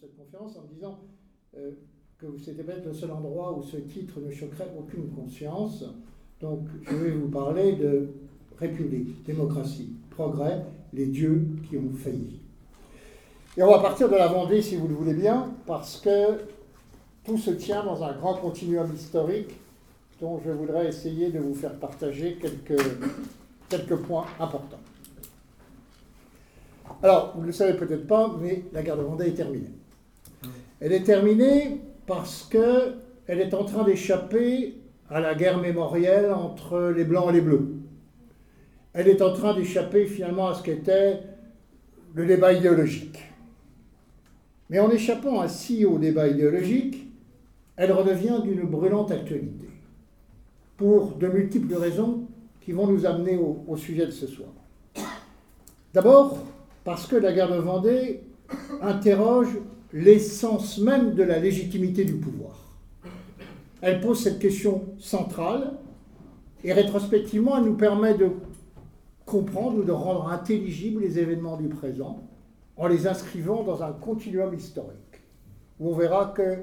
cette conférence en me disant euh, que c'était peut-être le seul endroit où ce titre ne choquerait aucune conscience. Donc je vais vous parler de République, démocratie, progrès, les dieux qui ont failli. Et on va partir de la Vendée, si vous le voulez bien, parce que tout se tient dans un grand continuum historique dont je voudrais essayer de vous faire partager quelques, quelques points importants. Alors, vous ne le savez peut-être pas, mais la guerre de Vendée est terminée. Elle est terminée parce qu'elle est en train d'échapper à la guerre mémorielle entre les Blancs et les Bleus. Elle est en train d'échapper finalement à ce qu'était le débat idéologique. Mais en échappant ainsi au débat idéologique, elle redevient d'une brûlante actualité, pour de multiples raisons qui vont nous amener au, au sujet de ce soir. D'abord, parce que la guerre de Vendée interroge l'essence même de la légitimité du pouvoir. Elle pose cette question centrale et rétrospectivement, elle nous permet de comprendre ou de rendre intelligibles les événements du présent en les inscrivant dans un continuum historique, où on verra que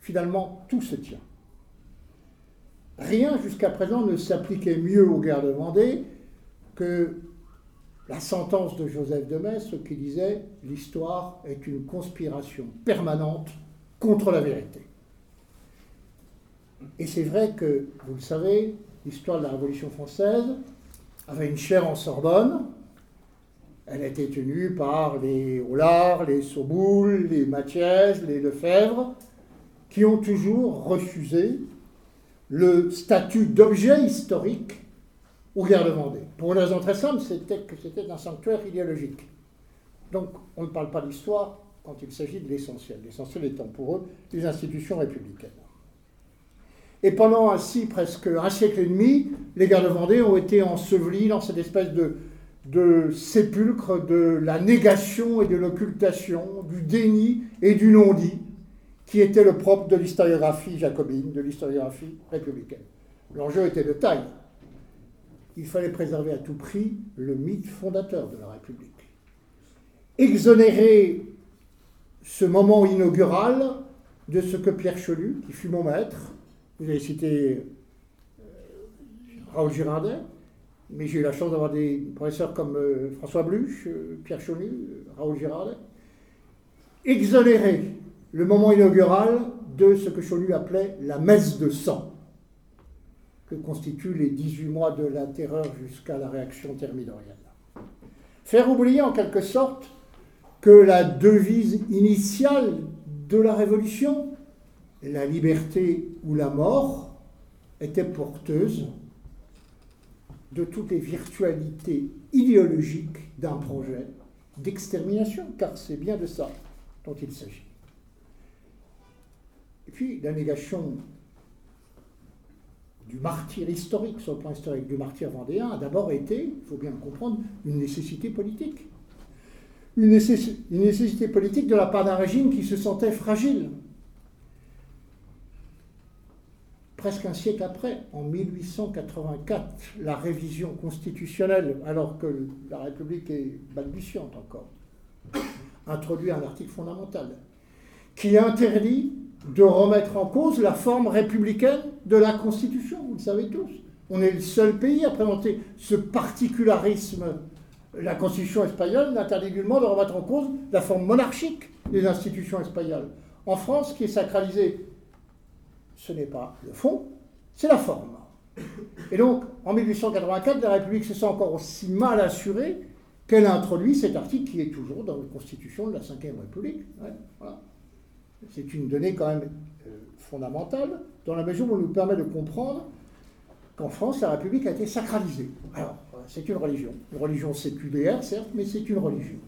finalement tout se tient. Rien jusqu'à présent ne s'appliquait mieux aux guerres de Vendée que la sentence de Joseph de Metz qui disait l'histoire est une conspiration permanente contre la vérité. Et c'est vrai que, vous le savez, l'histoire de la Révolution française avait une chaire en Sorbonne. Elle été tenue par les Hollard, les Soboul, les Mathiez, les Lefebvre, qui ont toujours refusé le statut d'objet historique aux guerres de Vendée. Pour une raison très simple, c'était que c'était un sanctuaire idéologique. Donc on ne parle pas d'histoire quand il s'agit de l'essentiel. L'essentiel étant pour eux les institutions républicaines. Et pendant ainsi presque un siècle et demi, les guerres de Vendée ont été ensevelies dans cette espèce de sépulcre de la négation et de l'occultation, du déni et du non-dit, qui était le propre de l'historiographie jacobine, de l'historiographie républicaine. L'enjeu était de taille il fallait préserver à tout prix le mythe fondateur de la République. Exonérer ce moment inaugural de ce que Pierre Chelu, qui fut mon maître, vous avez cité euh, Raoul Girardet, mais j'ai eu la chance d'avoir des professeurs comme euh, François Bluch, euh, Pierre Chelu, Raoul Girardet, exonérer le moment inaugural de ce que Chelu appelait la messe de sang que constituent les 18 mois de la terreur jusqu'à la réaction thermidorienne. Faire oublier en quelque sorte que la devise initiale de la Révolution, la liberté ou la mort, était porteuse de toutes les virtualités idéologiques d'un projet d'extermination, car c'est bien de ça dont il s'agit. Et puis la négation du martyr historique, sur le plan historique, du martyr vendéen, a d'abord été, il faut bien le comprendre, une nécessité politique. Une, nécessité politique de la part d'un régime qui se sentait fragile. Presque un siècle après, en 1884, la révision constitutionnelle, alors que la République est balbutiante encore, introduit un article fondamental qui interdit de remettre en cause la forme républicaine de la Constitution, vous le savez tous. On est le seul pays à présenter ce particularisme. La Constitution espagnole n'interdit nullement de remettre en cause la forme monarchique des institutions espagnoles. En France, ce qui est sacralisé, ce n'est pas le fond, c'est la forme. Et donc, en 1884, la République se sent encore aussi mal assurée qu'elle a introduit cet article qui est toujours dans la Constitution de la Ve République. voilà c'est une donnée quand même euh, fondamentale, dans la mesure où elle nous permet de comprendre qu'en France, la République a été sacralisée. Alors, c'est une religion. Une religion séculaire, certes, mais c'est une religion.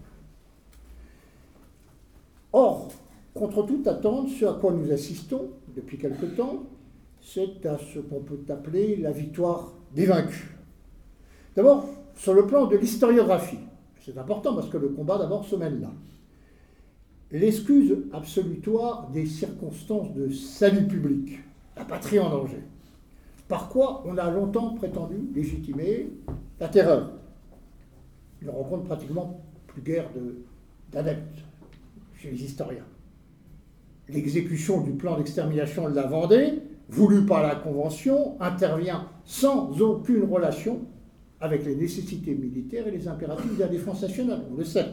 Or, contre toute attente, ce à quoi nous assistons depuis quelque temps, c'est à ce qu'on peut appeler la victoire des vaincus. D'abord, sur le plan de l'historiographie. C'est important parce que le combat d'abord se mène là l'excuse absolutoire des circonstances de salut public, la patrie en danger. Par quoi on a longtemps prétendu légitimer la terreur. Il ne rencontre pratiquement plus guère d'adeptes chez les historiens. l'exécution du plan d'extermination de la Vendée, voulu par la Convention, intervient sans aucune relation avec les nécessités militaires et les impératifs de la défense nationale. On le sait.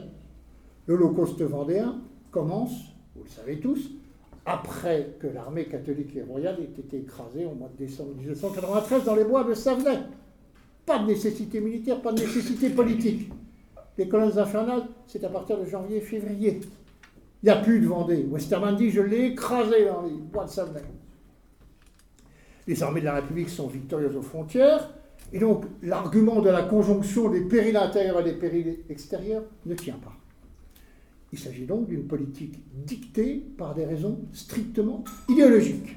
L'Holocauste vendéen commence, vous le savez tous, après que l'armée catholique et royale ait été écrasée au mois de décembre 1993 dans les bois de Savenay. Pas de nécessité militaire, pas de nécessité politique. Les colonnes infernales, c'est à partir de janvier-février. Il n'y a plus de Vendée. Westermann dit Je l'ai écrasé dans les bois de Savenay. Les armées de la République sont victorieuses aux frontières. Et donc, l'argument de la conjonction des périls intérieurs et des périls extérieurs ne tient pas. Il s'agit donc d'une politique dictée par des raisons strictement idéologiques.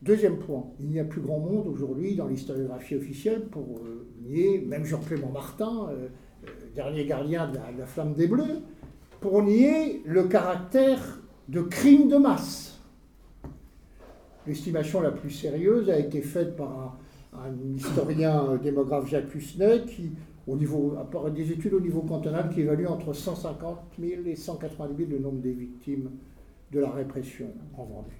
Deuxième point, il n'y a plus grand monde aujourd'hui dans l'historiographie officielle pour euh, nier, même Jean-Clément Martin, euh, euh, dernier gardien de la, flamme des Bleus, pour nier le caractère de crime de masse. L'estimation la plus sérieuse a été faite par un, historien démographe Jacques Husnet qui au niveau, des études au niveau cantonal qui évaluent entre 150 000 et 180 000 le nombre des victimes de la répression en Vendée.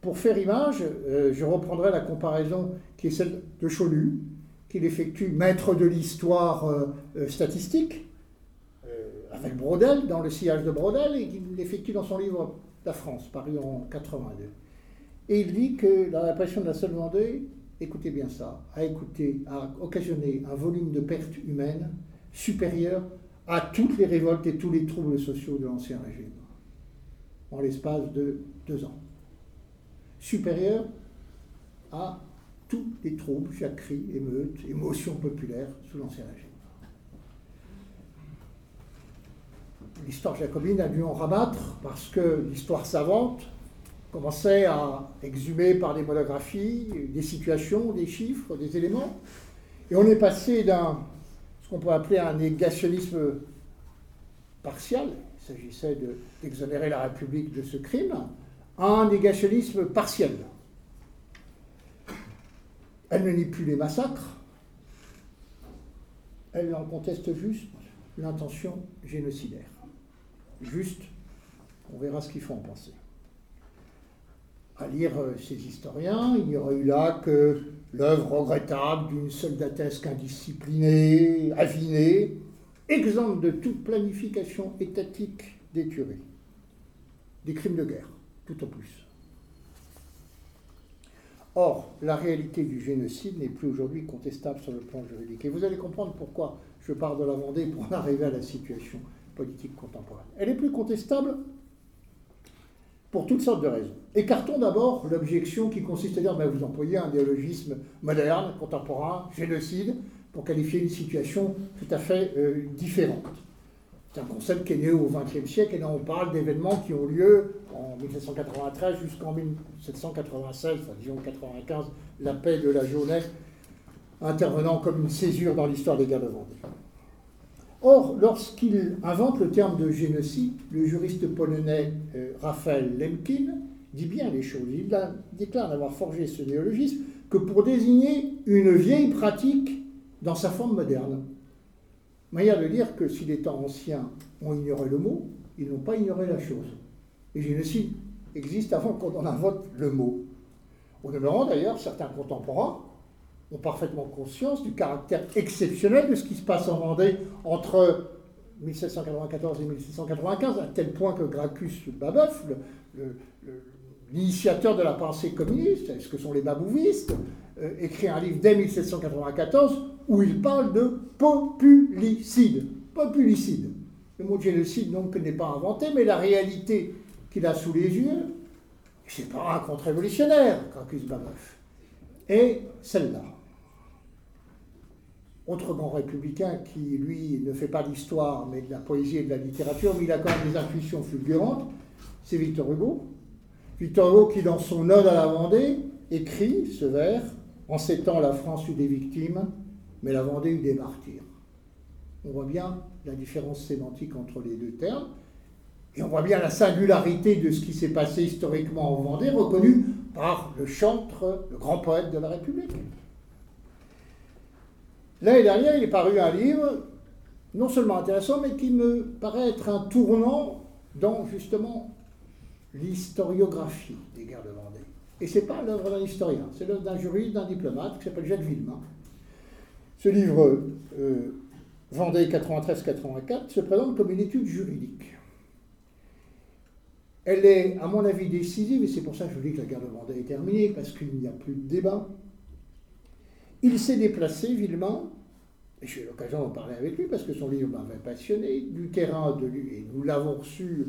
Pour faire image, euh, je reprendrai la comparaison qui est celle de Cholu, qu'il effectue maître de l'histoire euh, euh, statistique, avec Brodel, dans le sillage de Brodel, et qu'il effectue dans son livre La France, paru en 82. Et il dit que la répression de la seule Vendée écoutez bien ça, a, écouté, a occasionné un volume de pertes humaines supérieur à toutes les révoltes et tous les troubles sociaux de l'Ancien Régime, en l'espace de deux ans. Supérieur à tous les troubles, jacqueries, émeutes, émotions populaires sous l'Ancien Régime. L'histoire jacobine a dû en rabattre parce que l'histoire savante commençait à exhumer par des monographies des situations, des chiffres, des éléments. Et on est passé d'un, ce qu'on peut appeler un négationnisme partial, il s'agissait d'exonérer la République de ce crime, à un négationnisme partiel. Elle ne nie plus les massacres, elle en conteste juste l'intention génocidaire. Juste, on verra ce qu'il faut en penser à lire euh, ces historiens, il n'y aurait eu là que l'œuvre regrettable d'une soldatesque indisciplinée, avinée, exempte de toute planification étatique des tueries, des crimes de guerre, tout au plus. Or, la réalité du génocide n'est plus aujourd'hui contestable sur le plan juridique. Et vous allez comprendre pourquoi je parle de la Vendée pour en arriver à la situation politique contemporaine. Elle est plus contestable pour toutes sortes de raisons. Écartons d'abord l'objection qui consiste à dire que vous employez un néologisme moderne, contemporain, génocide, pour qualifier une situation tout à fait euh, différente. C'est un concept qui est né au XXe siècle et là on parle d'événements qui ont lieu en 1793 jusqu'en 1796, enfin disons 95, la paix de la Jaunais intervenant comme une césure dans l'histoire des guerres de Vendée. Or, lorsqu'il invente le terme de génocide, le juriste polonais euh, Raphaël Lemkin dit bien les choses. Il déclare d'avoir forgé ce néologisme que pour désigner une vieille pratique dans sa forme moderne. Manière de dire que si les temps anciens ont ignoré le mot, ils n'ont pas ignoré la chose. Et génocide existe avant qu'on en invente le mot. Au demeurant d'ailleurs, certains contemporains ont parfaitement conscience du caractère exceptionnel de ce qui se passe en Vendée entre 1794 et 1795, à tel point que Gracchus Babeuf, l'initiateur de la pensée communiste, ce que sont les babouvistes, euh, écrit un livre dès 1794 où il parle de populicide. Populicide. Le mot génocide, donc, n'est pas inventé, mais la réalité qu'il a sous les yeux, c'est pas un contre-révolutionnaire, Gracchus Babeuf, est celle-là. Autre grand républicain qui, lui, ne fait pas d'histoire, mais de la poésie et de la littérature, mais il a quand même des intuitions fulgurantes, c'est Victor Hugo. Victor Hugo qui, dans son Ode à la Vendée, écrit ce vers En ces temps, la France eut des victimes, mais la Vendée eut des martyrs. On voit bien la différence sémantique entre les deux termes, et on voit bien la singularité de ce qui s'est passé historiquement en Vendée, reconnu par le chantre, le grand poète de la République. L'année dernière, il est paru un livre non seulement intéressant, mais qui me paraît être un tournant dans justement l'historiographie des guerres de Vendée. Et ce n'est pas l'œuvre d'un historien, c'est l'œuvre d'un juriste, d'un diplomate qui s'appelle Jacques Villemain. Ce livre, euh, Vendée 93-84, se présente comme une étude juridique. Elle est, à mon avis, décisive, et c'est pour ça que je dis que la guerre de Vendée est terminée, parce qu'il n'y a plus de débat. Il s'est déplacé, Villemain, et j'ai eu l'occasion d'en parler avec lui, parce que son livre m'avait passionné, du terrain de lui, et nous l'avons reçu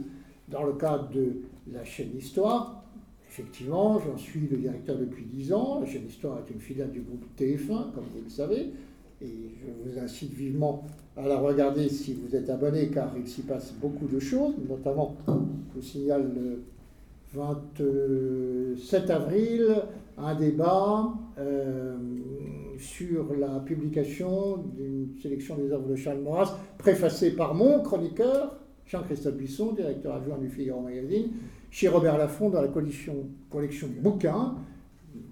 dans le cadre de la chaîne Histoire. Effectivement, j'en suis le directeur depuis 10 ans. La chaîne Histoire est une filiale du groupe TF1, comme vous le savez. Et je vous incite vivement à la regarder si vous êtes abonné, car il s'y passe beaucoup de choses, notamment, je vous signale le 27 avril, un débat euh, sur la publication d'une sélection des œuvres de Charles Maurras, préfacée par mon chroniqueur, Jean-Christophe Bisson, directeur adjoint du Figaro Magazine, chez Robert Laffont dans la collection, collection bouquins,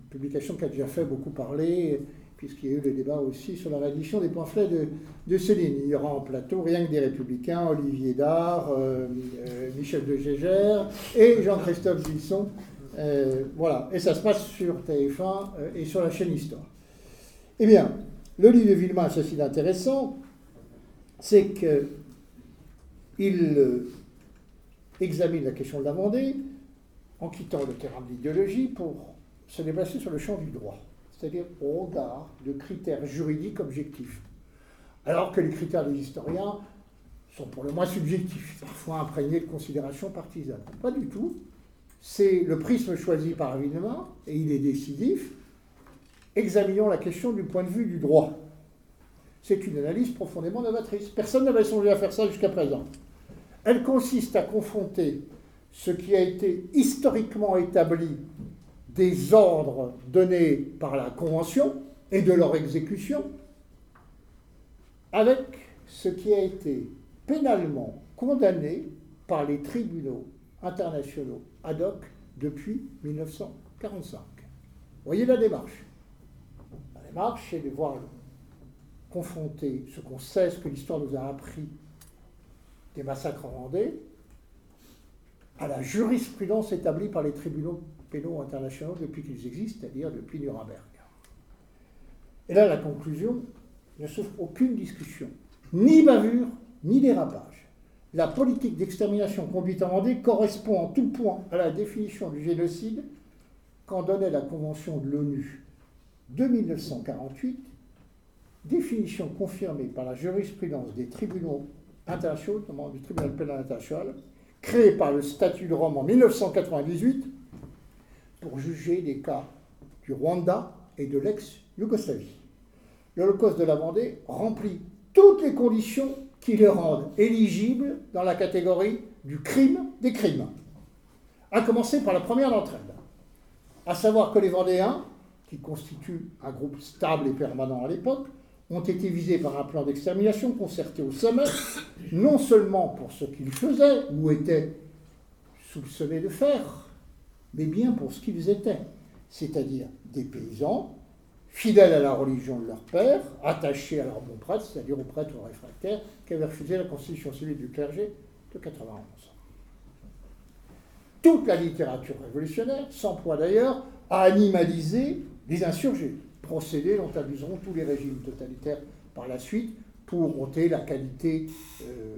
publication qui a déjà fait beaucoup parler puisqu'il y a eu le débat aussi sur la réédition des pamphlets de, Céline. Il y aura en plateau rien que des républicains, Olivier Dard, euh, euh, Michel de Gégère et Jean-Christophe Gilson. Euh, voilà, et ça se passe sur TF1 et sur la chaîne Histoire. Eh bien, le livre de Villemain, ceci d'intéressant, c'est qu'il examine la question de la Vendée en quittant le terrain de l'idéologie pour se déplacer sur le champ du droit c'est-à-dire au regard de critères juridiques objectifs. Alors que les critères des historiens sont pour le moins subjectifs, parfois imprégnés de considérations partisanes. Pas du tout. C'est le prisme choisi par Avinement, et il est décisif. Examinons la question du point de vue du droit. C'est une analyse profondément novatrice. Personne n'avait songé à faire ça jusqu'à présent. Elle consiste à confronter ce qui a été historiquement établi des ordres donnés par la Convention et de leur exécution avec ce qui a été pénalement condamné par les tribunaux internationaux ad hoc depuis 1945. Vous voyez la démarche La démarche, c'est de voir confronter ce qu'on sait, ce que l'histoire nous a appris des massacres Vendée, à la jurisprudence établie par les tribunaux pénaux internationaux depuis qu'ils existent, c'est-à-dire depuis Nuremberg. Et là, la conclusion ne souffre aucune discussion, ni bavure, ni dérapage. La politique d'extermination conduite en Vendée correspond en tout point à la définition du génocide qu'en donnait la Convention de l'ONU de 1948, définition confirmée par la jurisprudence des tribunaux internationaux, notamment du tribunal pénal international, créé par le statut de Rome en 1998 pour juger des cas du Rwanda et de l'ex-Yougoslavie. L'Holocauste de la Vendée remplit toutes les conditions qui le rendent éligible dans la catégorie du crime des crimes. À commencer par la première d'entre elles, à savoir que les Vendéens, qui constituent un groupe stable et permanent à l'époque, ont été visés par un plan d'extermination concerté au sommet, non seulement pour ce qu'ils faisaient ou étaient soupçonnés de faire, mais bien pour ce qu'ils étaient, c'est-à-dire des paysans, fidèles à la religion de leur père, attachés à leur bon prêtre, c'est-à-dire aux prêtres réfractaires, qui avaient refusé la constitution civile du clergé de 91. Toute la littérature révolutionnaire s'emploie d'ailleurs à animaliser les insurgés, procédé dont abuseront tous les régimes totalitaires par la suite pour ôter la qualité euh,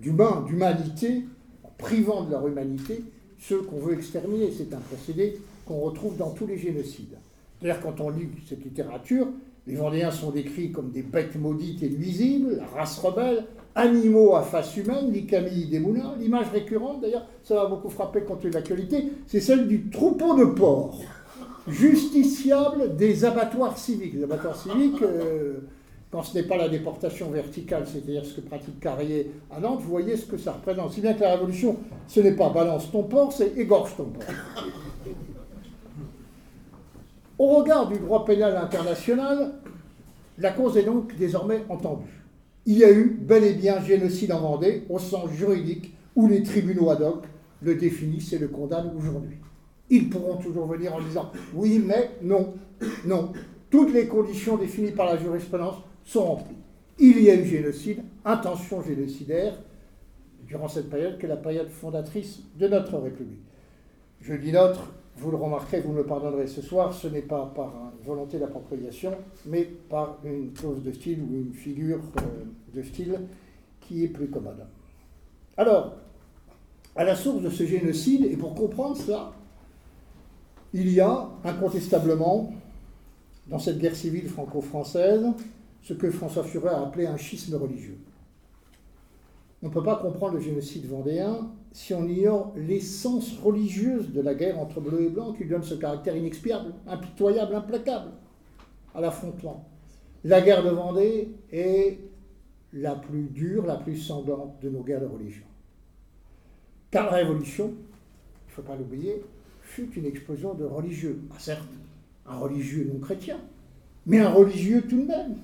d'humain, d'humanité, en privant de leur humanité ceux qu'on veut exterminer. C'est un procédé qu'on retrouve dans tous les génocides. D'ailleurs, quand on lit cette littérature, les Vendéens sont décrits comme des bêtes maudites et nuisibles, la race rebelle, animaux à face humaine, dit Camille Desmoulins. L'image récurrente, d'ailleurs, ça va beaucoup frapper contre l'actualité, c'est celle du troupeau de porcs, justiciable des abattoirs civiques. Les abattoirs civiques, euh, quand ce n'est pas la déportation verticale, c'est-à-dire ce que pratique Carrier à Nantes, vous voyez ce que ça représente. Si bien que la révolution, ce n'est pas balance ton porc, c'est égorge ton porc. Au regard du droit pénal international, la cause est donc désormais entendue. Il y a eu bel et bien génocide en Vendée au sens juridique où les tribunaux ad hoc le définissent et le condamnent aujourd'hui. Ils pourront toujours venir en disant oui, mais non, non. Toutes les conditions définies par la jurisprudence sont remplies. Il y a eu génocide, intention génocidaire, durant cette période qui est la période fondatrice de notre République. Je dis notre, vous le remarquerez, vous me pardonnerez ce soir, ce n'est pas par volonté d'appropriation, mais par une clause de style ou une figure euh, de style qui est plus commode. Alors, à la source de ce génocide, et pour comprendre cela, il y a incontestablement, dans cette guerre civile franco-française, ce que François Furet a appelé un schisme religieux. On ne peut pas comprendre le génocide vendéen si on ignore l'essence religieuse de la guerre entre bleu et blanc qui donne ce caractère inexpiable, impitoyable, implacable à l'affrontement. La guerre de Vendée est la plus dure, la plus sanglante de nos guerres de religion. Car la Révolution, il ne faut pas l'oublier, fut une explosion de religieux. Ah, certes, un religieux non chrétien, mais un religieux tout de même,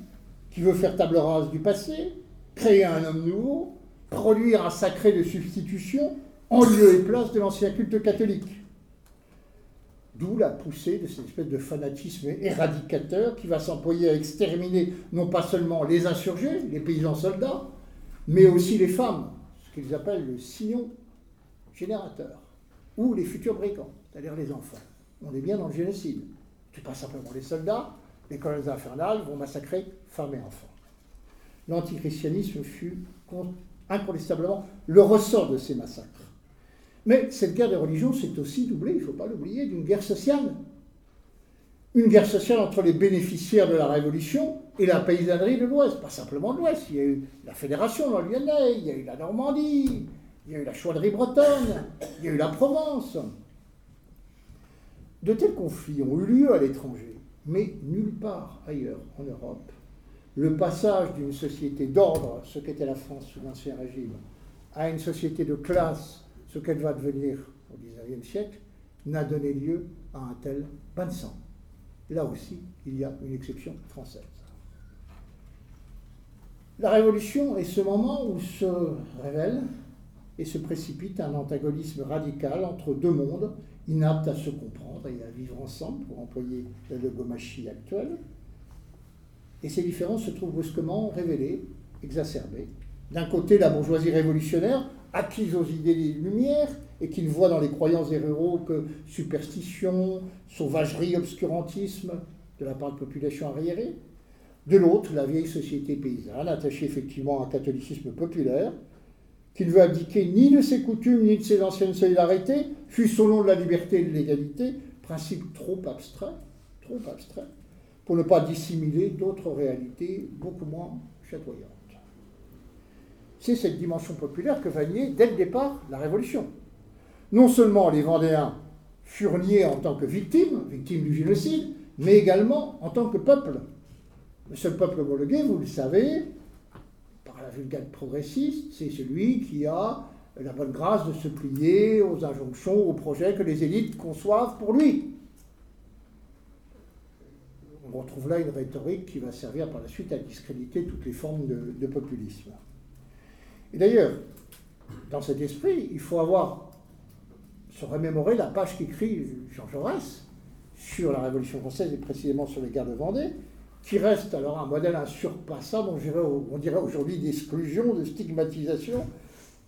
qui veut faire table rase du passé, créer un homme nouveau, produire un sacré de substitution en lieu et place de l'ancien culte catholique. D'où la poussée de cette espèce de fanatisme éradicateur qui va s'employer à exterminer non pas seulement les insurgés, les paysans soldats, mais aussi les femmes, ce qu'ils appellent le sillon générateur, ou les futurs brigands, c'est-à-dire les enfants. On est bien dans le génocide. Tu pas simplement les soldats, les colonnes infernales vont massacrer femmes et enfants. L'antichristianisme fut incontestablement le ressort de ces massacres. Mais cette guerre de religion s'est aussi doublée, il ne faut pas l'oublier, d'une guerre sociale. Une guerre sociale entre les bénéficiaires de la Révolution et la paysannerie de l'Ouest. Pas simplement de l'Ouest, il y a eu la Fédération dans Lyonnais, il y a eu la Normandie, il y a eu la chouannerie bretonne, il y a eu la Provence. De tels conflits ont eu lieu à l'étranger, mais nulle part ailleurs en Europe le passage d'une société d'ordre, ce qu'était la France sous l'Ancien Régime, à une société de classe, ce qu'elle va devenir au XIXe siècle, n'a donné lieu à un tel bain de sang. Là aussi, il y a une exception française. La Révolution est ce moment où se révèle et se précipite un antagonisme radical entre deux mondes inaptes à se comprendre et à vivre ensemble, pour employer la logomachie actuelle, et ces différences se trouvent brusquement révélées, exacerbées. D'un côté, la bourgeoisie révolutionnaire, acquise aux idées des Lumières, et qui ne voit dans les croyances des ruraux que superstition, sauvagerie, obscurantisme de la part de population arriérée. De l'autre, la vieille société paysanne, attachée effectivement à un catholicisme populaire, qui ne veut abdiquer ni de ses coutumes ni de ses anciennes solidarités, fut selon la liberté et l'égalité, principe trop abstrait, trop abstrait, pour ne pas dissimuler d'autres réalités beaucoup moins chatoyantes. C'est cette dimension populaire que va nier dès le départ la Révolution. Non seulement les Vendéens furent niés en tant que victimes, victimes du génocide, mais également en tant que peuple. Le seul peuple homologué, vous le savez, par la vulgate progressiste, c'est celui qui a la bonne grâce de se plier aux injonctions, aux projets que les élites conçoivent pour lui on retrouve là une rhétorique qui va servir par la suite à discréditer toutes les formes de, populisme. Et d'ailleurs, dans cet esprit, il faut avoir, se remémorer la page qu'écrit Jean Jaurès sur la Révolution française et précisément sur les guerres de Vendée, qui reste alors un modèle insurpassable, on dirait, on dirait aujourd'hui d'exclusion, de stigmatisation,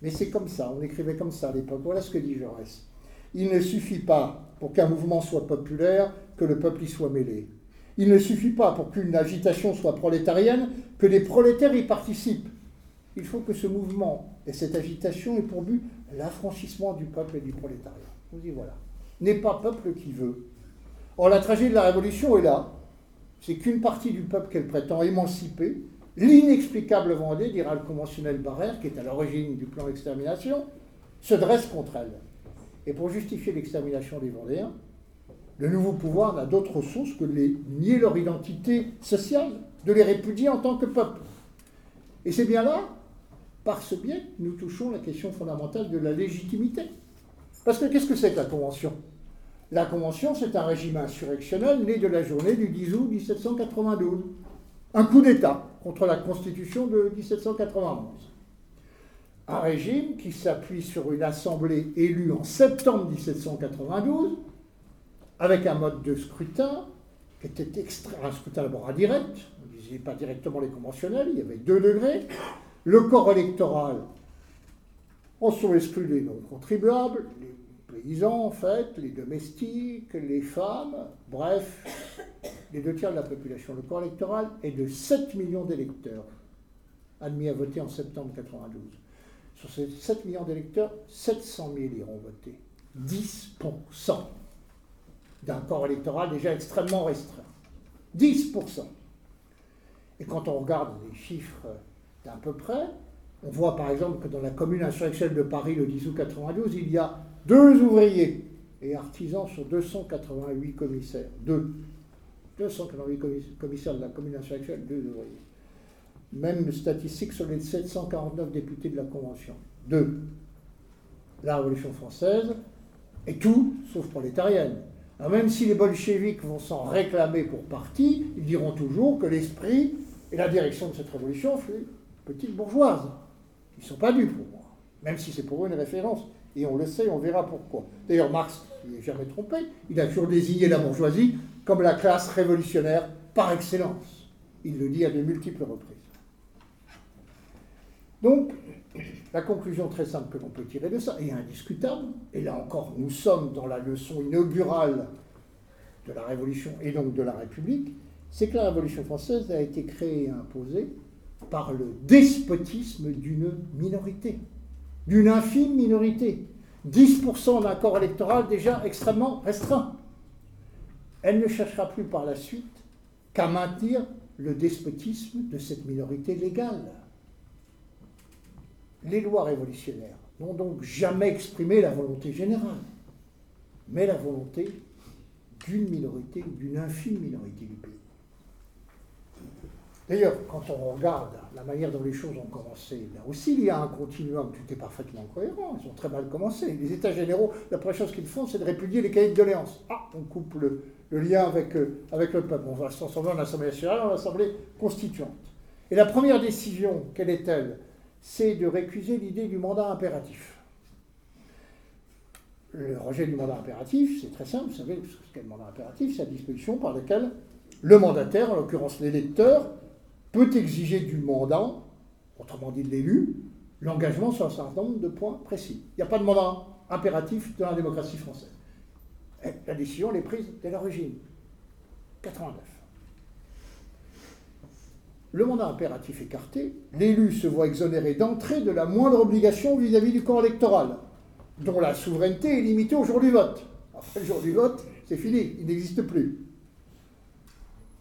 mais c'est comme ça, on écrivait comme ça à l'époque. Voilà ce que dit Jaurès. Il ne suffit pas pour qu'un mouvement soit populaire que le peuple y soit mêlé. Il ne suffit pas pour qu'une agitation soit prolétarienne que les prolétaires y participent. Il faut que ce mouvement et cette agitation aient pour but l'affranchissement du peuple et du prolétariat. Vous y voilà. N'est pas peuple qui veut. Or, la tragédie de la Révolution est là. C'est qu'une partie du peuple qu'elle prétend émanciper, l'inexplicable Vendée, dira le conventionnel Barrère, qui est à l'origine du plan d'extermination, se dresse contre elle. Et pour justifier l'extermination des Vendéens, le nouveau pouvoir n'a d'autre ressource que de les nier leur identité sociale, de les répudier en tant que peuple. Et c'est bien là, par ce biais, que nous touchons la question fondamentale de la légitimité. Parce que qu'est-ce que c'est que la Convention? La Convention, c'est un régime insurrectionnel né de la journée du 10 août 1792. Un coup d'État contre la Constitution de 1791. Un régime qui s'appuie sur une assemblée élue en septembre 1792 avec un mode de scrutin qui était un scrutin d'abord indirect, on ne disait pas directement les conventionnels, il y avait deux degrés. Le corps électoral On sont exclus les non-contribuables, les paysans en fait, les domestiques, les femmes, bref, les deux tiers de la population. Le corps électoral est de 7 millions d'électeurs admis à voter en septembre 92. Sur ces 7 millions d'électeurs, 700 000 iront voter. 10% d'un corps électoral déjà extrêmement restreint. 10%. Et quand on regarde les chiffres d'à peu près, on voit par exemple que dans la commune insurrectionnelle de Paris le 10 août 92, il y a deux ouvriers et artisans sur 288 commissaires. Deux. 288 commissaires de la commune insurrectionnelle, deux ouvriers. Même statistique sur les 749 députés de la Convention. Deux. La Révolution française est tout sauf prolétarienne. Même si les bolcheviks vont s'en réclamer pour partie, ils diront toujours que l'esprit et la direction de cette révolution fut petite bourgeoise. Ils ne sont pas dus pour moi, même si c'est pour eux une référence. Et on le sait, on verra pourquoi. D'ailleurs, Marx, n'est jamais trompé, il a toujours désigné la bourgeoisie comme la classe révolutionnaire par excellence. Il le dit à de multiples reprises. Donc, la conclusion très simple que l'on peut tirer de ça, et indiscutable, et là encore, nous sommes dans la leçon inaugurale de la Révolution et donc de la République, c'est que la Révolution française a été créée et imposée par le despotisme d'une minorité, d'une infime minorité. 10% d'un corps électoral déjà extrêmement restreint. Elle ne cherchera plus par la suite qu'à maintenir le despotisme de cette minorité légale. Les lois révolutionnaires n'ont donc jamais exprimé la volonté générale, mais la volonté d'une minorité, d'une infime minorité du pays. D'ailleurs, quand on regarde la manière dont les choses ont commencé, là aussi il y a un continuum, tout est parfaitement cohérent, ils ont très mal commencé. Les États généraux, la première chose qu'ils font, c'est de répudier les cahiers de doléances. Ah, on coupe le, lien avec, euh, avec le peuple. On va se transformer en Assemblée nationale, en Assemblée constituante. Et la première décision, quelle est-elle C'est de récuser l'idée du mandat impératif. Le rejet du mandat impératif, c'est très simple, vous savez ce qu'est le mandat impératif, c'est la disposition par laquelle le mandataire, en l'occurrence l'électeur, peut exiger du mandant, autrement dit de l'élu, l'engagement sur un certain nombre de points précis. Il n'y a pas de mandat impératif dans la démocratie française. la décision est prise dès l'origine. 89. Le mandat impératif écarté, l'élu se voit exonéré d'entrée de la moindre obligation vis-à-vis du corps électoral, dont la souveraineté est limitée au jour du vote. Après le jour du vote, c'est fini, il n'existe plus.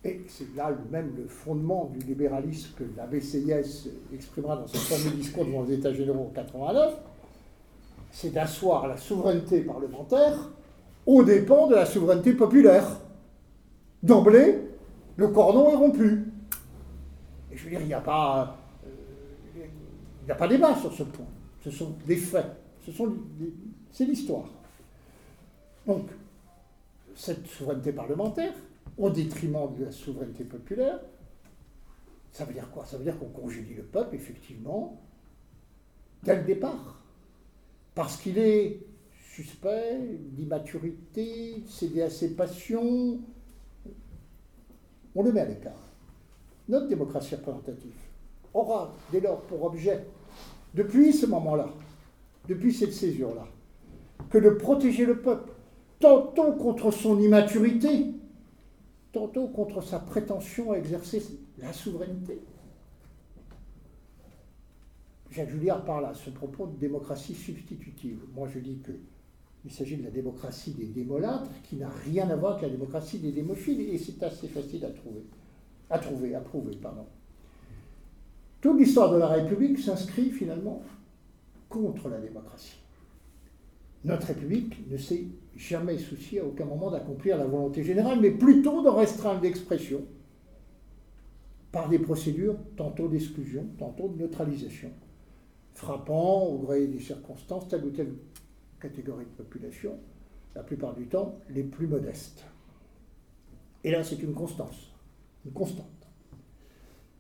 Et c'est là même le fondement du libéralisme que la BCIS exprimera dans son fameux discours devant les États généraux en 89, c'est d'asseoir la souveraineté parlementaire aux dépens de la souveraineté populaire. D'emblée, le cordon est rompu. Et je veux dire, il n'y a pas, euh, il a pas débat sur ce point. Ce sont des faits. Ce sont c'est l'histoire. Donc, cette souveraineté parlementaire, au détriment de la souveraineté populaire, ça veut dire quoi? Ça veut dire qu'on congédie le peuple, effectivement, dès le départ. Parce qu'il est suspect, d'immaturité, cédé à ses passions. On le met à l'écart. Notre démocratie représentative aura dès lors pour objet, depuis ce moment-là, depuis cette césure-là, que de protéger le peuple, tantôt contre son immaturité, tantôt contre sa prétention à exercer la souveraineté. Jacques Julliard parle à ce propos de démocratie substitutive. Moi, je dis qu'il s'agit de la démocratie des démolâtres qui n'a rien à voir avec la démocratie des démophiles, et c'est assez facile à trouver, à trouver, à prouver, pardon. Toute l'histoire de la République s'inscrit finalement contre la démocratie. Notre République ne s'est jamais soucié à aucun moment d'accomplir la volonté générale, mais plutôt de restreindre l'expression par des procédures tantôt d'exclusion, tantôt de neutralisation, frappant au gré des circonstances telle ou telle catégorie de population, la plupart du temps les plus modestes. Et là, c'est une constance, une constante.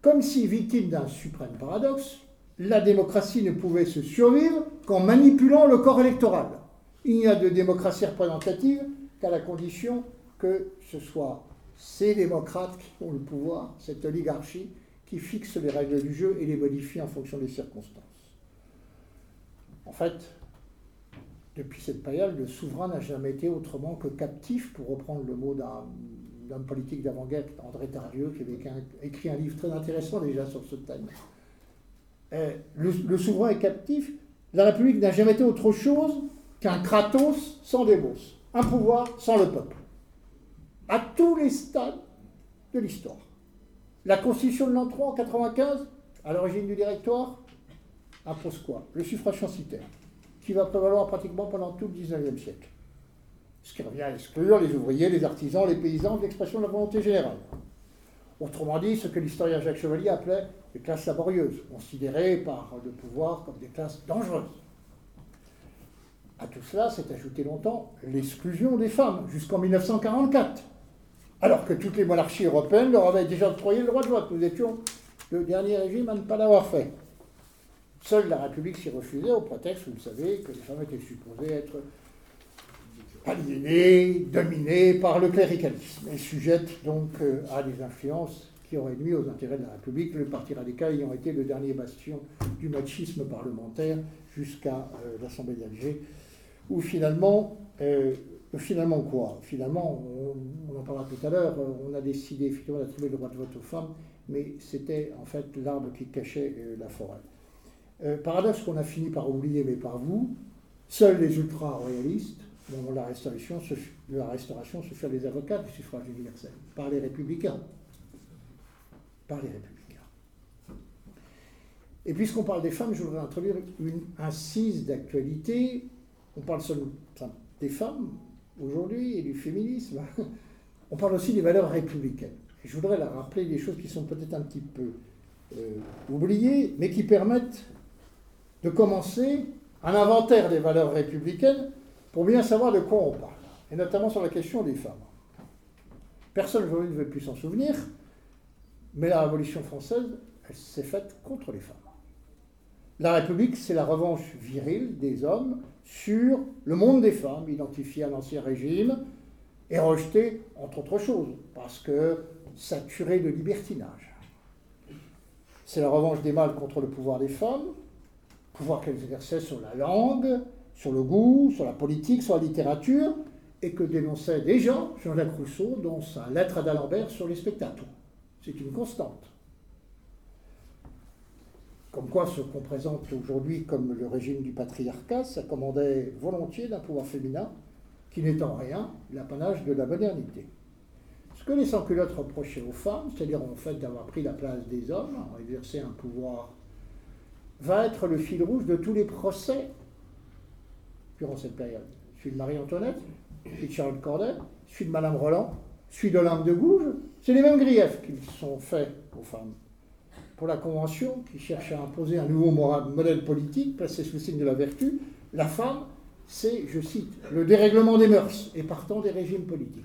Comme si, victime d'un suprême paradoxe, la démocratie ne pouvait se survivre qu'en manipulant le corps électoral. Il n'y a de démocratie représentative qu'à la condition que ce soit ces démocrates qui ont le pouvoir, cette oligarchie, qui fixe les règles du jeu et les modifie en fonction des circonstances. En fait, depuis cette période, le souverain n'a jamais été autrement que captif, pour reprendre le mot d'un politique d'avant-guerre, André Tardieu, qui avait écrit un livre très intéressant déjà sur ce thème. Euh, le, souverain est captif. La République n'a jamais été autre chose qu'un Kratos sans Demos, un pouvoir sans le peuple, à tous les stades de l'histoire. La Constitution de l'an 3 en 95, à l'origine du directoire, impose quoi? Le suffrage censitaire, qui va prévaloir pratiquement pendant tout le 19e siècle. Ce qui revient à exclure les ouvriers, les artisans, les paysans de l'expression de la volonté générale. Autrement dit, ce que l'historien Jacques Chevalier appelait les classes laborieuses, considérées par le pouvoir comme des classes dangereuses. À tout cela s'est ajouté longtemps l'exclusion des femmes, jusqu'en 1944, alors que toutes les monarchies européennes leur avaient déjà octroyé le droit de vote. Nous étions le dernier régime à ne pas l'avoir fait. Seule la République s'y refusait au prétexte, vous le savez, que les femmes étaient supposées être aliénées, dominées par le cléricalisme, et sujettes donc euh, à des influences qui auraient nuit aux intérêts de la République, le Parti radical ayant été le dernier bastion du machisme parlementaire jusqu'à euh, l'Assemblée d'Alger, où finalement, euh, finalement quoi? Finalement, on, en parlera tout à l'heure, on a décidé effectivement d'attribuer le droit de vote aux femmes, mais c'était en fait l'arbre qui cachait la forêt. Euh, paradoxe qu'on a fini par oublier, mais par vous, seuls les ultra-royalistes, dont la restauration, se, la restauration se fait les avocats du suffrage universel, par les républicains. Par les républicains. Et puisqu'on parle des femmes, je voudrais introduire une incise d'actualité. On parle seulement des femmes aujourd'hui et du féminisme. On parle aussi des valeurs républicaines. Je voudrais rappeler des choses qui sont peut-être un petit peu euh, oubliées, mais qui permettent de commencer un inventaire des valeurs républicaines pour bien savoir de quoi on parle, et notamment sur la question des femmes. Personne aujourd'hui ne veut plus s'en souvenir, mais la Révolution française, elle s'est faite contre les femmes. La République, c'est la revanche virile des hommes sur le monde des femmes, identifié à l'Ancien Régime et rejeté, entre autres choses, parce que saturé de libertinage. C'est la revanche des mâles contre le pouvoir des femmes, pouvoir qu'elles exerçaient sur la langue, sur le goût, sur la politique, sur la littérature, et que dénonçait déjà Jean-Jacques Rousseau dans sa lettre à d'Alembert sur les spectacles. C'est une constante. Comme quoi ce qu'on présente aujourd'hui comme le régime du patriarcat, ça commandait volontiers d'un pouvoir féminin qui n'est en rien l'apanage de la modernité. Ce que les sans-culottes reprochaient aux femmes, c'est-à-dire en fait d'avoir pris la place des hommes, en exercer un pouvoir va être le fil rouge de tous les procès durant cette période. Celui de Marie-Antoinette, celui de Charles Corday, celui de Madame Roland, celui d'Olympe de Gouges, c'est les mêmes griefs qui sont faits aux femmes. Pour la Convention, qui cherche à imposer un nouveau modèle politique, placé sous le signe de la vertu, la femme, c'est, je cite, le dérèglement des mœurs et partant des régimes politiques.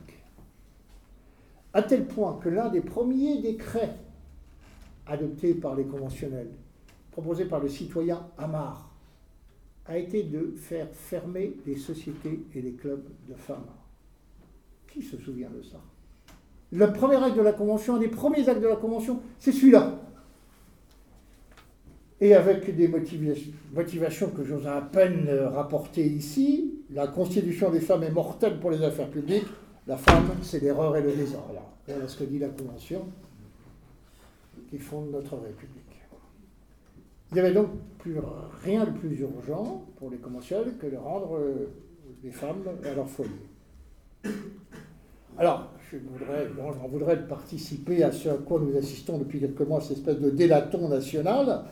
À tel point que l'un des premiers décrets adoptés par les conventionnels proposé par le citoyen Amar a été de faire fermer les sociétés et les clubs de femmes. Qui se souvient de ça? Le premier acte de la Convention, un des premiers actes de la Convention, c'est celui-là. Et avec des motivations que j'ose à peine rapporter ici, la constitution des femmes est mortelle pour les affaires publiques, la femme, c'est l'erreur et le désordre. Voilà ce que dit la Convention qui fonde notre République. Il n'y avait donc plus, rien de plus urgent pour les commerciaux que de rendre euh, les femmes à leur foyer. Alors, je voudrais, j'en voudrais participer à ce à quoi nous assistons depuis quelques mois, cette espèce de délaton national.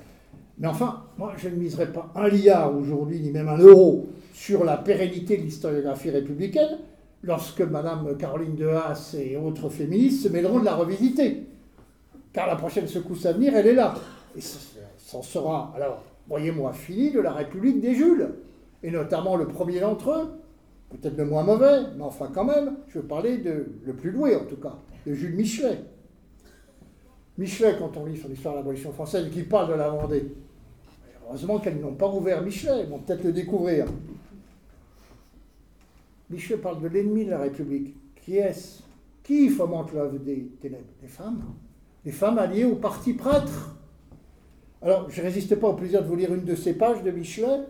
Mais enfin, moi, je ne miserai pas un liard aujourd'hui, ni même un euro, sur la pérennité de l'historiographie républicaine, lorsque Madame Caroline de Haas et autres féministes se mêleront de la revisiter. Car la prochaine secousse à venir, elle est là. Et s'en sera, alors, voyez-moi, fini de la République des Jules, et notamment le premier d'entre eux, peut-être le moins mauvais, mais enfin quand même, je veux parler de le plus doué en tout cas, de Jules Michelet. Michelet, quand on lit son histoire de la l'abolition française, qui parle de la Vendée, heureusement qu'elles n'ont pas ouvert Michelet, elles vont peut-être le découvrir. Michelet parle de l'ennemi de la République. Qui est-ce? Qui fomente l'œuvre des ténèbres? Les femmes. Les femmes alliées au parti prêtre. Alors, je ne résiste pas au plaisir de vous lire une de ces pages de Michelet,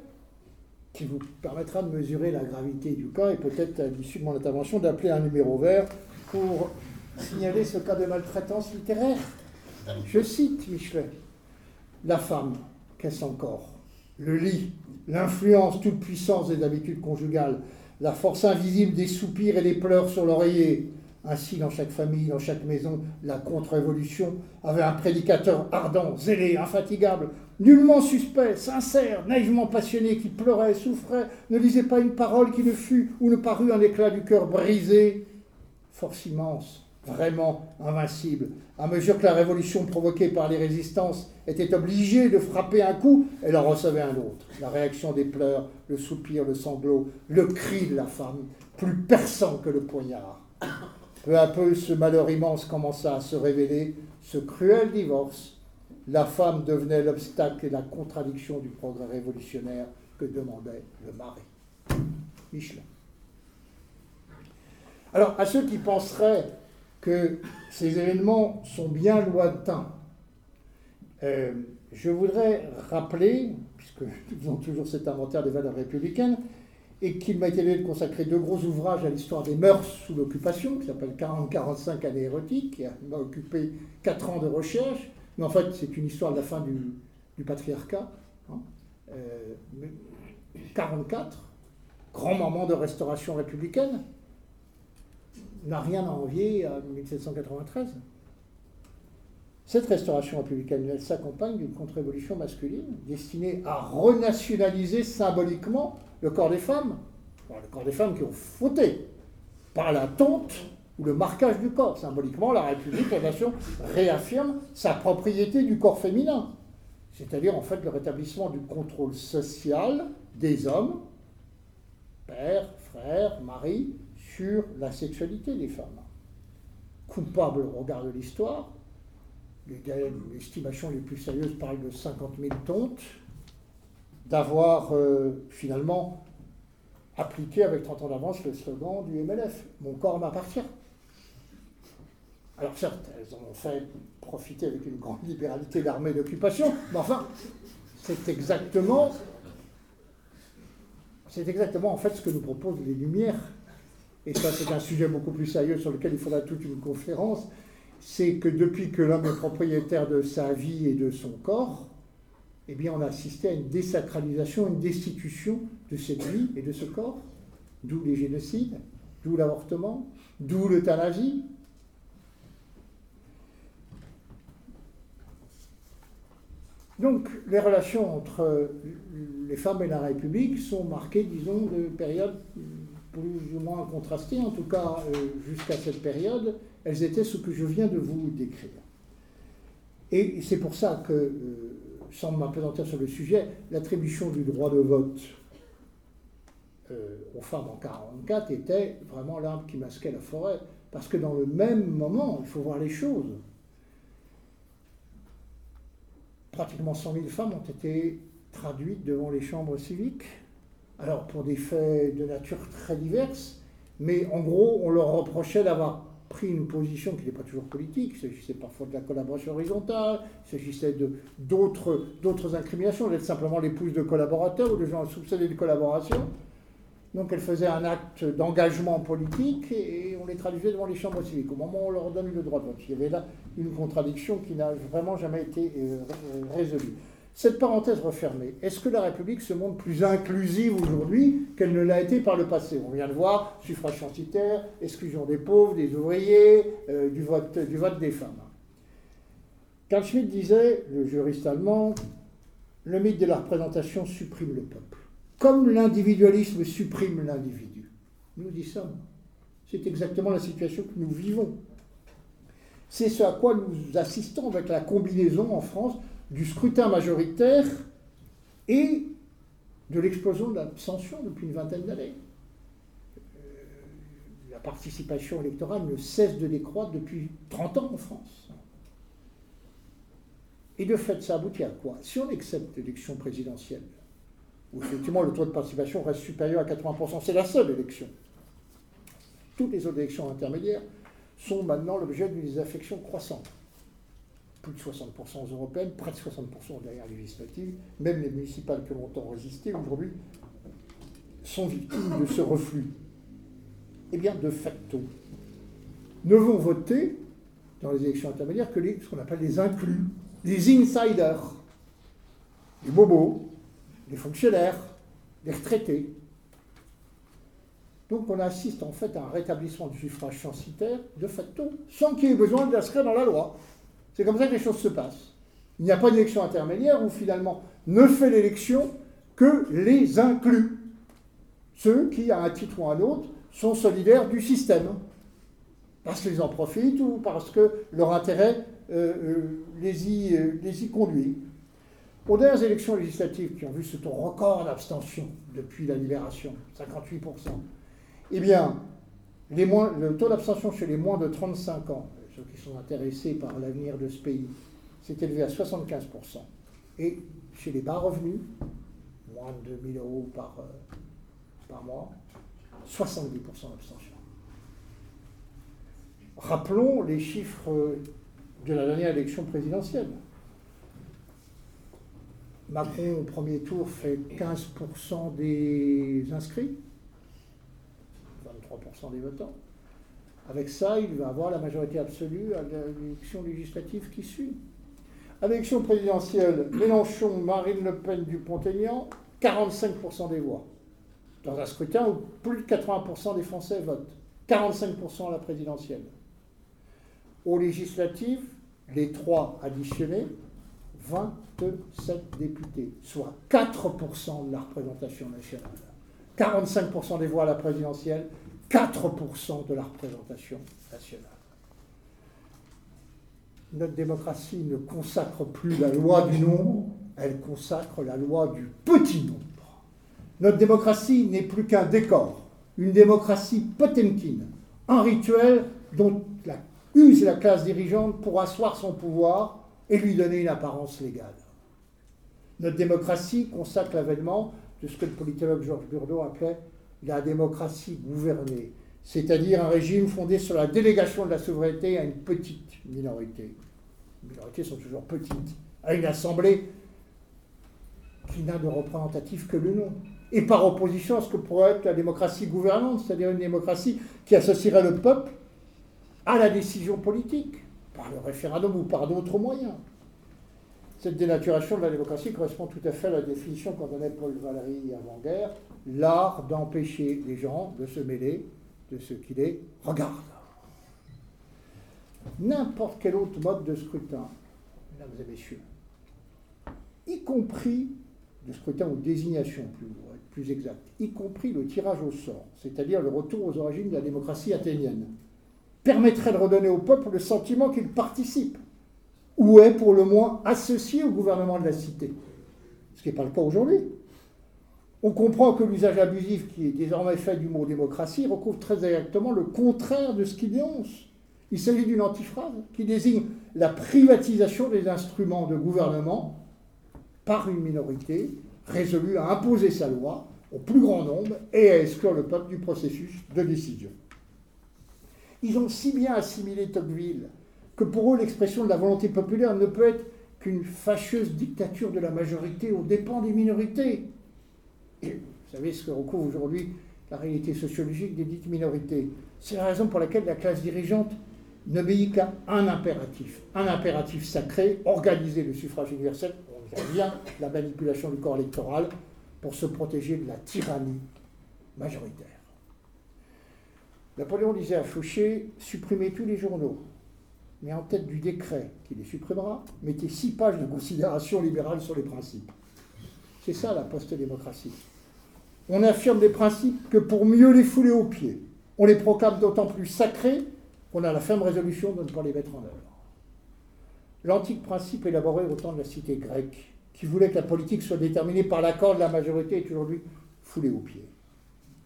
qui vous permettra de mesurer la gravité du cas et peut-être à l'issue de mon intervention d'appeler un numéro vert pour signaler ce cas de maltraitance littéraire. Je cite Michelet. La femme, qu'est-ce encore? Le lit, l'influence toute puissance des habitudes conjugales, la force invisible des soupirs et des pleurs sur l'oreiller. Ainsi, dans chaque famille, dans chaque maison, la contre-révolution avait un prédicateur ardent, zélé, infatigable, nullement suspect, sincère, naïvement passionné, qui pleurait, souffrait, ne lisait pas une parole qui ne fût ou ne parut un éclat du cœur brisé. Force immense, vraiment invincible. À mesure que la révolution provoquée par les résistances était obligée de frapper un coup, elle en recevait un autre. La réaction des pleurs, le soupir, le sanglot, le cri de la femme, plus perçant que le poignard. Peu à peu, ce malheur immense commença à se révéler, ce cruel divorce. La femme devenait l'obstacle et la contradiction du progrès révolutionnaire que demandait le mari. Michelin. Alors, à ceux qui penseraient que ces événements sont bien lointains, euh, je voudrais rappeler, puisque nous faisons toujours cet inventaire des valeurs républicaines, et qu'il m'a été donné de consacrer deux gros ouvrages à l'histoire des mœurs sous l'occupation, qui s'appelle 40-45 années érotiques, qui m'a occupé quatre ans de recherche, mais en fait c'est une histoire de la fin du, patriarcat. 44, hein. euh, grand moment de restauration républicaine, n'a rien à envier à 1793. Cette restauration républicaine, elle s'accompagne d'une contre-révolution masculine destinée à renationaliser symboliquement le corps des femmes, le corps des femmes qui ont fauté par la tonte ou le marquage du corps. Symboliquement, la République, la nation réaffirme sa propriété du corps féminin, c'est-à-dire en fait le rétablissement du contrôle social des hommes, père, frère, mari, sur la sexualité des femmes. Coupable au regard de l'histoire, les estimations les plus sérieuses parlent de 50 000 tontes, d'avoir euh, finalement appliqué avec 30 ans d'avance le slogan du MLF Mon corps m'appartient. Alors certes, elles en ont fait profiter avec une grande libéralité l'armée d'occupation, mais enfin, c'est exactement, c'est exactement en fait ce que nous proposent les Lumières. Et ça, c'est un sujet beaucoup plus sérieux sur lequel il faudra toute une conférence. C'est que depuis que l'homme est propriétaire de sa vie et de son corps, eh bien, on a assisté à une désacralisation, une destitution de cette vie et de ce corps, d'où les génocides, d'où l'avortement, d'où l'euthanasie. Donc, les relations entre les femmes et la République sont marquées, disons, de périodes plus ou moins contrastées. En tout cas, euh, jusqu'à cette période, elles étaient ce que je viens de vous décrire. Et c'est pour ça que euh, sans m'apesantir sur le sujet, l'attribution du droit de vote euh, aux femmes en 1944 était vraiment l'arbre qui masquait la forêt. Parce que dans le même moment, il faut voir les choses, pratiquement 100 000 femmes ont été traduites devant les chambres civiques. Alors pour des faits de nature très diverses, mais en gros, on leur reprochait d'avoir pris une position qui n'était pas toujours politique, il s'agissait parfois de la collaboration horizontale, il s'agissait d'autres, incriminations, d'être simplement l'épouse de collaborateurs ou de gens soupçonnés de collaboration. Donc elle faisait un acte d'engagement politique et on les traduisait devant les chambres civiques. Au moment où on leur donne le droit de vote, il y avait là une contradiction qui n'a vraiment jamais été euh, résolue. Cette parenthèse refermée, est-ce que la République se montre plus inclusive aujourd'hui qu'elle ne l'a été par le passé? On vient de voir suffrage censitaire, exclusion des pauvres, des ouvriers, euh, du, vote, des femmes. Carl Schmitt disait, le juriste allemand, le mythe de la représentation supprime le peuple, comme l'individualisme supprime l'individu. Nous y sommes. C'est exactement la situation que nous vivons. C'est ce à quoi nous assistons avec la combinaison en France du scrutin majoritaire et de l'explosion de l'abstention depuis une vingtaine d'années. Euh, la participation électorale ne cesse de décroître depuis 30 ans en France. Et de fait, ça aboutit à quoi? Si on accepte l'élection présidentielle, où effectivement le taux de participation reste supérieur à 80%, c'est la seule élection. Toutes les autres élections intermédiaires sont maintenant l'objet d'une désaffection croissante plus de 60% aux européennes, près de 60% derrière les législatives, même les municipales qui ont longtemps résisté, aujourd'hui sont victimes de ce reflux Eh bien, de facto, ne vont voter dans les élections intermédiaires que ce qu'on appelle les inclus, les insiders, les bobos, les fonctionnaires, les retraités. Donc on assiste en fait à un rétablissement du suffrage censitaire de facto, sans qu'il y ait besoin de l'inscrire dans la loi. C'est comme ça que les choses se passent. Il n'y a pas d'élection intermédiaire où finalement ne fait l'élection que les inclus. Ceux qui, à un titre ou à un autre, sont solidaires du système. Parce qu'ils en profitent ou parce que leur intérêt euh, euh, les, y, euh, les y conduit. Aux dernières élections législatives qui ont vu ce taux record d'abstention depuis la libération, 58%, eh bien, le taux d'abstention chez les moins de 35 ans, ceux qui sont intéressés par l'avenir de ce pays, s'est élevé à 75%. Et chez les bas revenus, moins de 2000 euros par, euh, par mois, 70% d'abstention. Rappelons les chiffres de la dernière élection présidentielle. Macron, au premier tour, fait 15% des inscrits, 23% des votants. Avec ça, il va avoir la majorité absolue à l'élection législative qui suit. À l'élection présidentielle, Mélenchon, Marine Le Pen, Dupont-Aignan, 45% des voix. Dans un scrutin où plus de 80% des Français votent. 45% à la présidentielle. Aux législatives, les trois additionnés, 27 députés, soit 4% de la représentation nationale. 45% des voix à la présidentielle, 4% de la représentation nationale. Notre démocratie ne consacre plus la loi du nombre, elle consacre la loi du petit nombre. Notre démocratie n'est plus qu'un décor, une démocratie potemkine, un rituel dont use la classe dirigeante pour asseoir son pouvoir et lui donner une apparence légale. Notre démocratie consacre l'avènement de ce que le politologue Georges Burdeau appelait la démocratie gouvernée, c'est-à-dire un régime fondé sur la délégation de la souveraineté à une petite minorité. Les minorités sont toujours petites, à une assemblée qui n'a de représentatif que le nom. Et par opposition à ce que pourrait être la démocratie gouvernante, c'est-à-dire une démocratie qui associerait le peuple à la décision politique par le référendum ou par d'autres moyens. Cette dénaturation de la démocratie correspond tout à fait à la définition qu'en donnait Paul Valéry avant-guerre, l'art d'empêcher les gens de se mêler de ce qui les regarde. N'importe quel autre mode de scrutin, mesdames et messieurs, y compris le scrutin ou désignation, plus, plus exact, y compris le tirage au sort, c'est-à-dire le retour aux origines de la démocratie athénienne, permettrait de redonner au peuple le sentiment qu'il participe, ou est pour le moins associé au gouvernement de la cité. Ce qui n'est pas le cas aujourd'hui. On comprend que l'usage abusif qui est désormais fait du mot démocratie recouvre très exactement le contraire de ce qu'il dénonce. Il s'agit d'une antiphrase qui désigne la privatisation des instruments de gouvernement par une minorité résolue à imposer sa loi au plus grand nombre et à exclure le peuple du processus de décision. Ils ont si bien assimilé Tocqueville que pour eux l'expression de la volonté populaire ne peut être qu'une fâcheuse dictature de la majorité aux dépens des minorités. Vous savez ce que recouvre aujourd'hui la réalité sociologique des dites minorités. C'est la raison pour laquelle la classe dirigeante n'obéit qu'à un impératif, un impératif sacré, organiser le suffrage universel, on y revient, la manipulation du corps électoral, pour se protéger de la tyrannie majoritaire. Napoléon disait à Fouché supprimez tous les journaux, mais en tête du décret qui les supprimera, mettez six pages de considération libérale sur les principes. C'est ça la post-démocratie. On affirme des principes que pour mieux les fouler aux pieds, on les proclame d'autant plus sacrés qu'on a la ferme résolution de ne pas les mettre en œuvre. L'antique principe élaboré au temps de la cité grecque, qui voulait que la politique soit déterminée par l'accord de la majorité, est aujourd'hui foulé aux pieds.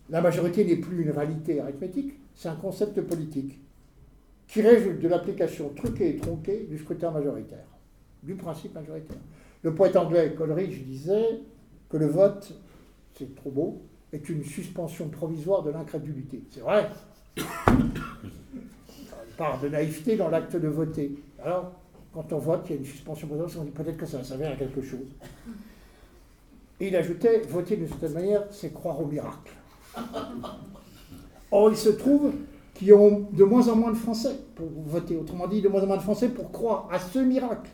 La majorité n'est plus une réalité arithmétique, c'est un concept politique qui résulte de l'application truquée et tronquée du scrutin majoritaire, du principe majoritaire. Le poète anglais Coleridge disait que le vote, c'est trop beau, est une suspension provisoire de l'incrédulité. C'est vrai. Part de naïveté dans l'acte de voter. Alors, quand on vote, il y a une suspension provisoire, on dit peut-être que ça va servir à quelque chose. Et il ajoutait, voter d'une certaine manière, c'est croire au miracle. Or, il se trouve qu'il y a de moins en moins de Français pour voter, autrement dit, de moins en moins de Français pour croire à ce miracle.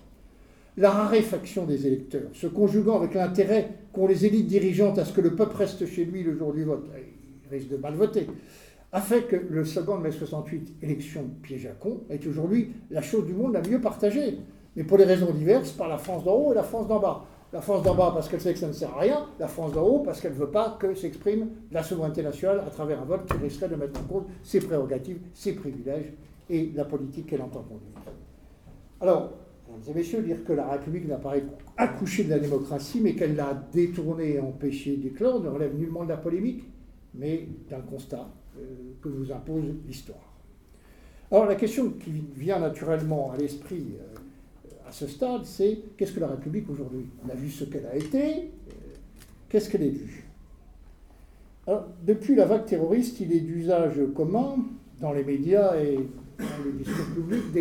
La raréfaction des électeurs, se conjuguant avec l'intérêt qu'ont les élites dirigeantes à ce que le peuple reste chez lui le jour du vote, il risque de mal voter, a fait que le slogan de mai 68, élection piège à con, est aujourd'hui la chose du monde la mieux partagée. Mais pour des raisons diverses, par la France d'en haut et la France d'en bas. La France d'en bas parce qu'elle sait que ça ne sert à rien, la France d'en haut parce qu'elle ne veut pas que s'exprime la souveraineté nationale à travers un vote qui risquerait de mettre en cause ses prérogatives, ses privilèges et la politique qu'elle entend conduire. Alors, mesdames et messieurs, dire que la République n'a pas accouché de la démocratie, mais qu'elle l'a détournée et empêchée d'éclore ne relève nullement de la polémique, mais d'un constat euh, que nous impose l'histoire. Alors la question qui vient naturellement à l'esprit euh, ce stade, c'est qu'est-ce que la République aujourd'hui? On a vu ce qu'elle a été, euh, qu'est-ce qu'elle est devenue? Alors, depuis la vague terroriste, il est d'usage commun dans les médias et dans les discours publics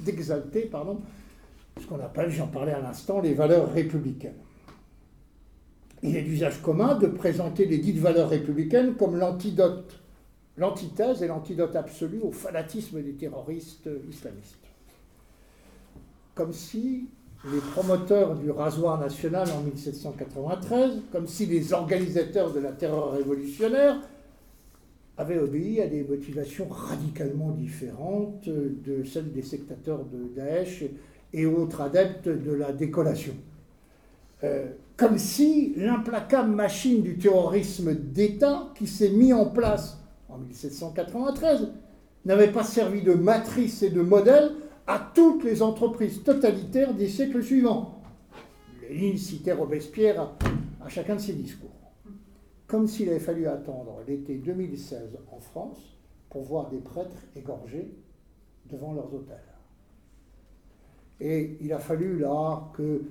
d'exalter pardon, ce qu'on appelle, j'en parlais à l'instant, les valeurs républicaines. Il est d'usage commun de présenter les dites valeurs républicaines comme l'antidote, l'antithèse et l'antidote absolu au fanatisme des terroristes islamistes comme si les promoteurs du rasoir national en 1793, comme si les organisateurs de la terreur révolutionnaire avaient obéi à des motivations radicalement différentes de celles des sectateurs de Daesh et autres adeptes de la décollation. Euh, comme si l'implacable machine du terrorisme d'État qui s'est mis en place en 1793 n'avait pas servi de matrice et de modèle à toutes les entreprises totalitaires des siècles suivants. Lénine citait Robespierre à, chacun de ses discours. Comme s'il avait fallu attendre l'été 2016 en France pour voir des prêtres égorgés devant leurs hôtels. Et il a fallu là que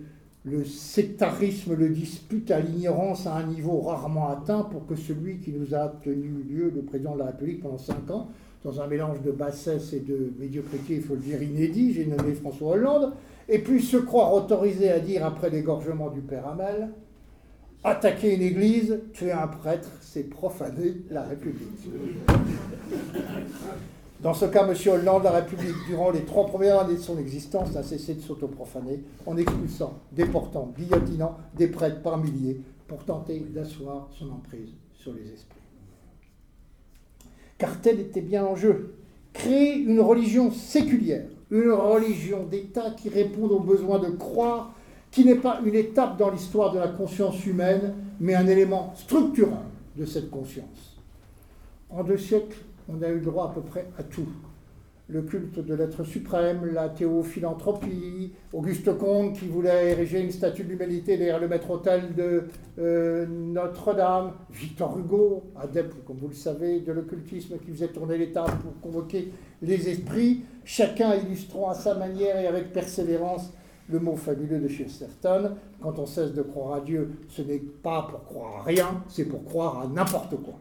le sectarisme le dispute à l'ignorance à un niveau rarement atteint pour que celui qui nous a tenu lieu, le président de la République pendant cinq ans, dans un mélange de bassesse et de médiocrité, il faut le dire, inédit, j'ai nommé François Hollande, et puis se croire autorisé à dire, après l'égorgement du père Hamel, attaquer une église, tuer un prêtre, c'est profaner la République. Dans ce cas, M. Hollande, la République, durant les trois premières années de son existence, n'a cessé de s'autoprofaner en expulsant, déportant, guillotinant des prêtres par milliers pour tenter d'asseoir son emprise sur les esprits car tel était bien l'enjeu. Créer une religion séculière, une religion d'État qui réponde aux besoins de croire, qui n'est pas une étape dans l'histoire de la conscience humaine, mais un élément structurant de cette conscience. En deux siècles, on a eu droit à peu près à tout. Le culte de l'être suprême, la théophilanthropie, Auguste Comte qui voulait ériger une statue de l'humanité derrière le maître-autel de euh, Notre-Dame, Victor Hugo, adepte, comme vous le savez, de l'occultisme qui faisait tourner l'État pour convoquer les esprits, chacun illustrant à sa manière et avec persévérance le mot fabuleux de Chesterton, quand on cesse de croire à Dieu, ce n'est pas pour croire à rien, c'est pour croire à n'importe quoi.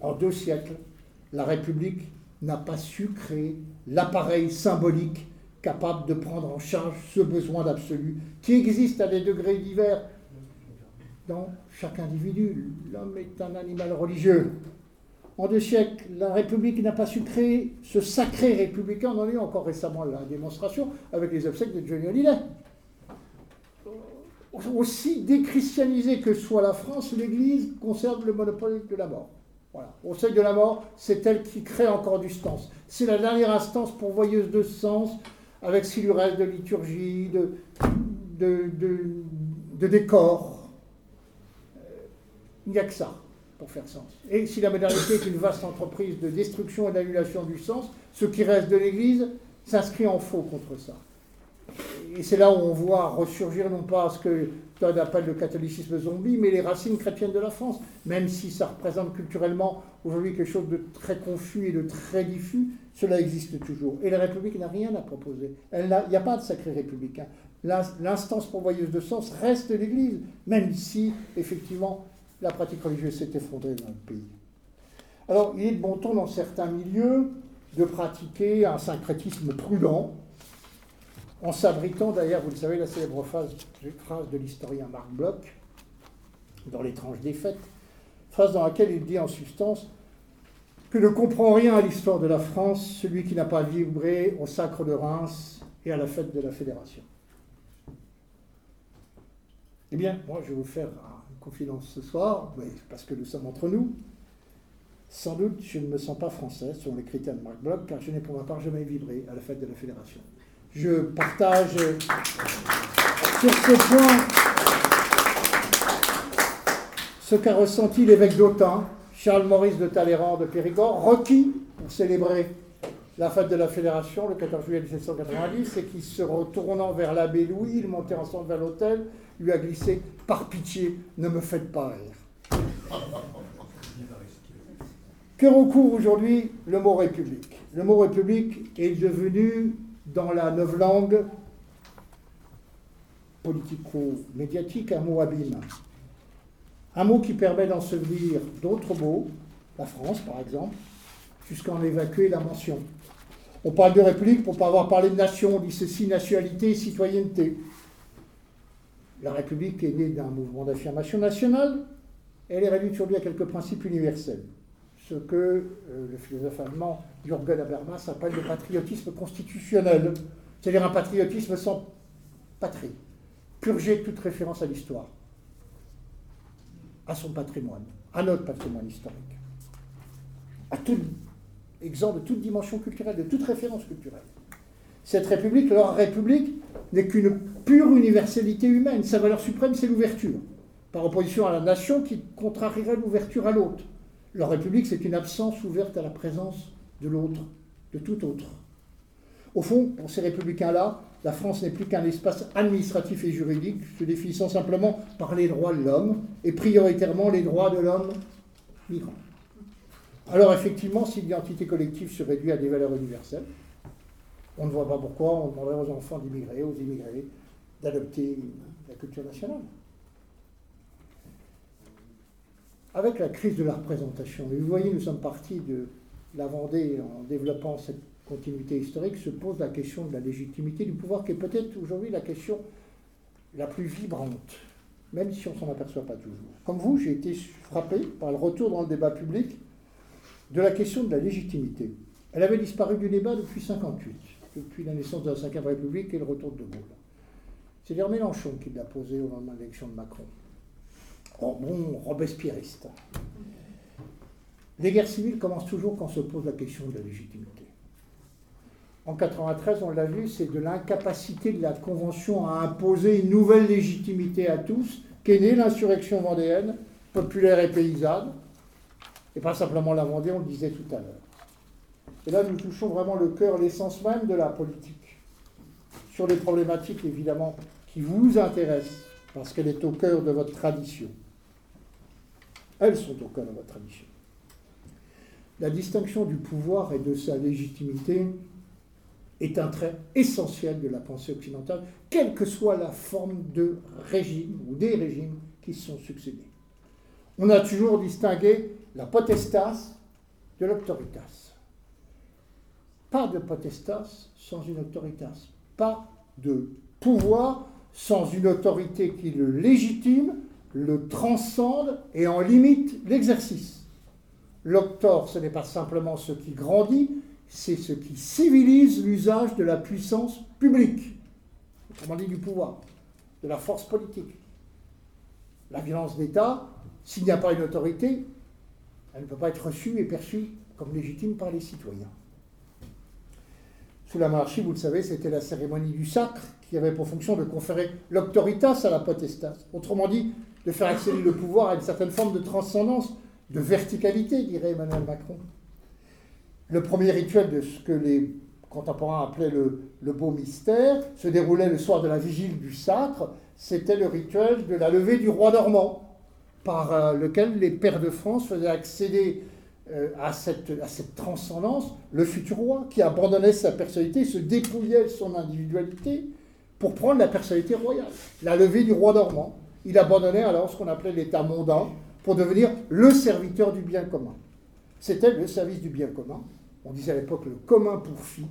En deux siècles, la République n'a pas su créer l'appareil symbolique capable de prendre en charge ce besoin d'absolu qui existe à des degrés divers dans chaque individu. L'homme est un animal religieux. En deux siècles, la République n'a pas su créer ce sacré républicain. On en a eu encore récemment la démonstration avec les obsèques de Johnny Hallyday. Aussi déchristianisée que soit la France, l'Église conserve le monopole de la mort. Voilà. Au seuil de la mort, c'est elle qui crée encore du sens. C'est la dernière instance pourvoyeuse de sens, avec qu'il lui reste de liturgie, de, de, décor. Euh, il n'y a que ça pour faire sens. Et si la modernité est une vaste entreprise de destruction et d'annulation du sens, ce qui reste de l'Église s'inscrit en faux contre ça. Et c'est là où on voit ressurgir non pas ce que Todd appelle le catholicisme zombie, mais les racines chrétiennes de la France, même si ça représente culturellement aujourd'hui quelque chose de très confus et de très diffus, cela existe toujours. Et la République n'a rien à proposer. Il n'y a pas de sacré républicain. L'instance pourvoyeuse de sens reste l'Église, même si, effectivement, la pratique religieuse s'est effondrée dans le pays. Alors, il est de bon ton dans certains milieux de pratiquer un syncrétisme prudent, en s'abritant d'ailleurs, vous le savez, la célèbre phrase, phrase de l'historien Marc Bloch, dans L'étrange défaite, phrase dans laquelle il dit en substance que ne comprend rien à l'histoire de la France celui qui n'a pas vibré au sacre de Reims et à la fête de la Fédération. Eh bien, moi, je vais vous faire une confidence ce soir, parce que nous sommes entre nous. Sans doute, je ne me sens pas français, selon les critères de Marc Bloch, car je n'ai pour ma part jamais vibré à la fête de la Fédération. Je partage sur ce point ce qu'a ressenti l'évêque d'Autun, Charles-Maurice de Talleyrand de Périgord, requis pour célébrer la fête de la Fédération le 14 juillet 1790, et qui, se retournant vers l'abbé Louis, il montait ensemble vers l'hôtel, lui a glissé Par pitié, ne me faites pas rire. Que recouvre aujourd'hui le mot République Le mot République est devenu, dans la langue politico-médiatique, un mot abîme. Un mot qui permet d'ensevelir d'autres mots, la France par exemple, jusqu'à en évacuer la mention. On parle de République pour ne pas avoir parlé de nation, on dit ceci, nationalité et citoyenneté. La République est née d'un mouvement d'affirmation nationale, elle est réduite aujourd'hui à quelques principes universels ce que euh, le philosophe allemand Jürgen Habermas appelle le patriotisme constitutionnel, c'est-à-dire un patriotisme sans patrie, purgé de toute référence à l'histoire, à son patrimoine, à notre patrimoine historique, à tout exemple de toute dimension culturelle, de toute référence culturelle. Cette république, leur république, n'est qu'une pure universalité humaine. Sa valeur suprême, c'est l'ouverture, par opposition à la nation qui contrarierait l'ouverture à l'autre. La République, c'est une absence ouverte à la présence de l'autre, de tout autre. Au fond, pour ces républicains-là, la France n'est plus qu'un espace administratif et juridique, se définissant simplement par les droits de l'homme, et prioritairement les droits de l'homme migrant. Alors effectivement, si l'identité collective se réduit à des valeurs universelles, on ne voit pas pourquoi on demanderait aux enfants d'immigrer, aux immigrés, d'adopter la culture nationale avec la crise de la représentation, et vous voyez, nous sommes partis de la Vendée en développant cette continuité historique, se pose la question de la légitimité du pouvoir, qui est peut-être aujourd'hui la question la plus vibrante, même si on ne s'en aperçoit pas toujours. Comme vous, j'ai été frappé par le retour dans le débat public de la question de la légitimité. Elle avait disparu du débat depuis 58, depuis la naissance de la Ve République et le retour de De Gaulle. C'est d'ailleurs Mélenchon qui l'a posé au moment de l'élection de Macron bon robespierriste. Les guerres civiles commencent toujours quand se pose la question de la légitimité. En 93, on l'a vu, c'est de l'incapacité de la Convention à imposer une nouvelle légitimité à tous qu'est née l'insurrection vendéenne, populaire et paysanne, et pas simplement la Vendée, on le disait tout à l'heure. Et là, nous touchons vraiment le cœur, l'essence même de la politique, sur les problématiques évidemment qui vous intéressent, parce qu'elle est au cœur de votre tradition. Elles sont au cœur de votre tradition. La distinction du pouvoir et de sa légitimité est un trait essentiel de la pensée occidentale, quelle que soit la forme de régime ou des régimes qui se sont succédés. On a toujours distingué la potestas de l'autoritas. Pas de potestas sans une autoritas. Pas de pouvoir sans une autorité qui le légitime le transcende et en limite l'exercice. L'octor, ce n'est pas simplement ce qui grandit, c'est ce qui civilise l'usage de la puissance publique, autrement dit du pouvoir, de la force politique. La violence d'État, s'il n'y a pas une autorité, elle ne peut pas être reçue et perçue comme légitime par les citoyens. Sous la monarchie, vous le savez, c'était la cérémonie du sacre qui avait pour fonction de conférer l'octoritas à la potestas. Autrement dit, de faire accéder le pouvoir à une certaine forme de transcendance, de verticalité, dirait Emmanuel Macron. Le premier rituel de ce que les contemporains appelaient le, beau mystère se déroulait le soir de la vigile du sacre. C'était le rituel de la levée du roi normand, par euh, lequel les pères de France faisaient accéder euh, à, cette, transcendance le futur roi, qui abandonnait sa personnalité, se dépouillait de son individualité pour prendre la personnalité royale. La levée du roi normand il abandonnait alors ce qu'on appelait l'état mondain pour devenir le serviteur du bien commun. C'était le service du bien commun, on disait à l'époque le commun pour fi,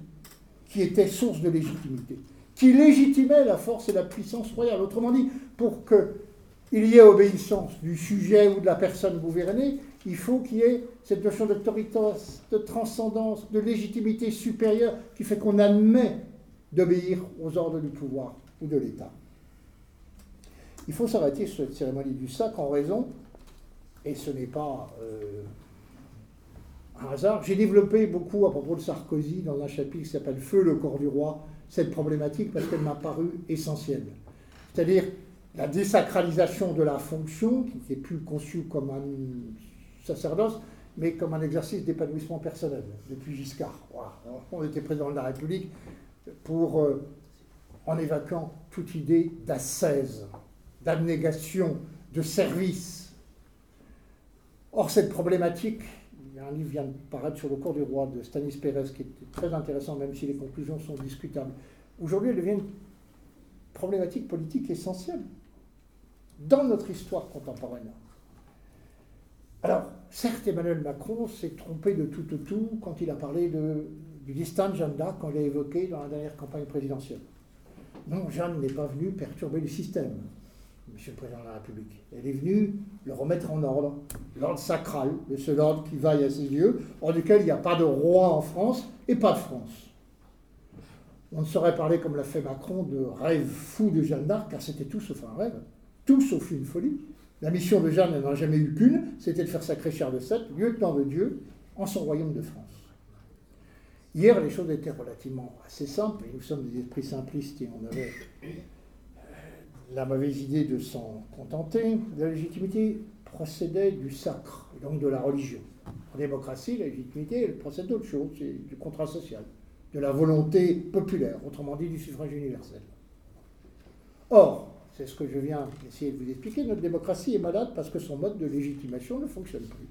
qui était source de légitimité, qui légitimait la force et la puissance royale. Autrement dit, pour qu'il y ait obéissance du sujet ou de la personne gouvernée, il faut qu'il y ait cette notion d'autorité, de transcendance, de légitimité supérieure qui fait qu'on admet d'obéir aux ordres du pouvoir ou de l'État. Il faut s'arrêter sur cette cérémonie du sac en raison, et ce n'est pas euh, un hasard, j'ai développé beaucoup à propos de Sarkozy dans un chapitre qui s'appelle Feu le corps du roi, cette problématique parce qu'elle m'a paru essentielle. C'est-à-dire la désacralisation de la fonction, qui n'était plus conçue comme un sacerdoce, mais comme un exercice d'épanouissement personnel, depuis Giscard. On était président de la République pour, euh, en évacuant toute idée d'ascèse, d'abnégation, de service. Or, cette problématique, un livre vient de paraître sur le cours du roi de Stanis Pérez qui est très intéressant, même si les conclusions sont discutables. Aujourd'hui, elle devient une problématique politique essentielle dans notre histoire contemporaine. Alors, certes, Emmanuel Macron s'est trompé de tout au tout quand il a parlé de, du distant Jeanne d'Arc, qu'on l'a évoqué dans la dernière campagne présidentielle. Non, Jeanne n'est pas venue perturber le système, Monsieur le Président de la République. Elle est venue le remettre en ordre, l'ordre sacral, de ce ordre qui vaille à ses yeux, en lequel il n'y a pas de roi en France et pas de France. On ne saurait parler, comme l'a fait Macron, de rêve fou de Jeanne d'Arc, car c'était tout sauf un rêve, tout sauf une folie. La mission de Jeanne n'en a jamais eu qu'une, c'était de faire sacrer Charles VII, lieutenant de Dieu, en son royaume de France. Hier, les choses étaient relativement assez simples, et nous sommes des esprits simplistes et on avait la mauvaise idée de s'en contenter. La légitimité procédait du sacre, donc de la religion. En démocratie, la légitimité, elle procède d'autre chose, c'est du contrat social, de la volonté populaire, autrement dit du suffrage universel. Or, c'est ce que je viens d'essayer de vous expliquer. Notre démocratie est malade parce que son mode de légitimation ne fonctionne plus.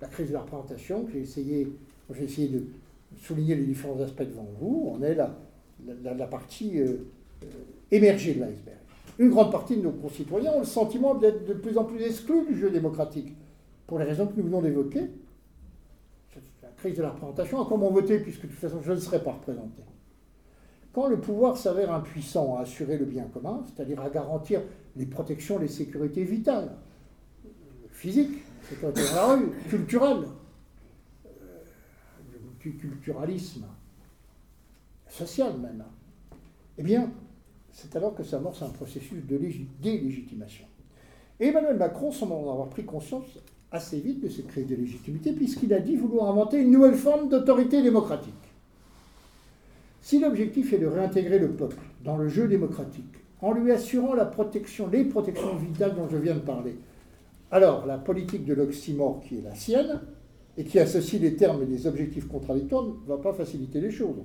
La crise de la représentation, j'ai essayé, j'ai essayé de souligner les différents aspects devant vous, on est la, la, partie euh, euh, émergée de l'iceberg. Une grande partie de nos concitoyens ont le sentiment d'être de plus en plus exclus du jeu démocratique, pour les raisons que nous venons d'évoquer. La crise de la représentation, à comment voter, puisque de toute façon je ne serai pas représenté quand le pouvoir s'avère impuissant à assurer le bien commun, c'est-à-dire à garantir les protections, les sécurités vitales, physiques, sécurité dans la rue, culturelles, euh, le multiculturalisme, social même, eh bien, c'est alors que s'amorce un processus de délégitimation. Emmanuel Macron semble en avoir pris conscience assez vite de cette crise de légitimité, puisqu'il a dit vouloir inventer une nouvelle forme d'autorité démocratique. Si l'objectif est de réintégrer le peuple dans le jeu démocratique, en lui assurant la protection, les protections vitales dont je viens de parler, alors la politique de l'oxymore qui est la sienne, et qui associe les termes et les objectifs contradictoires, ne va pas faciliter les choses.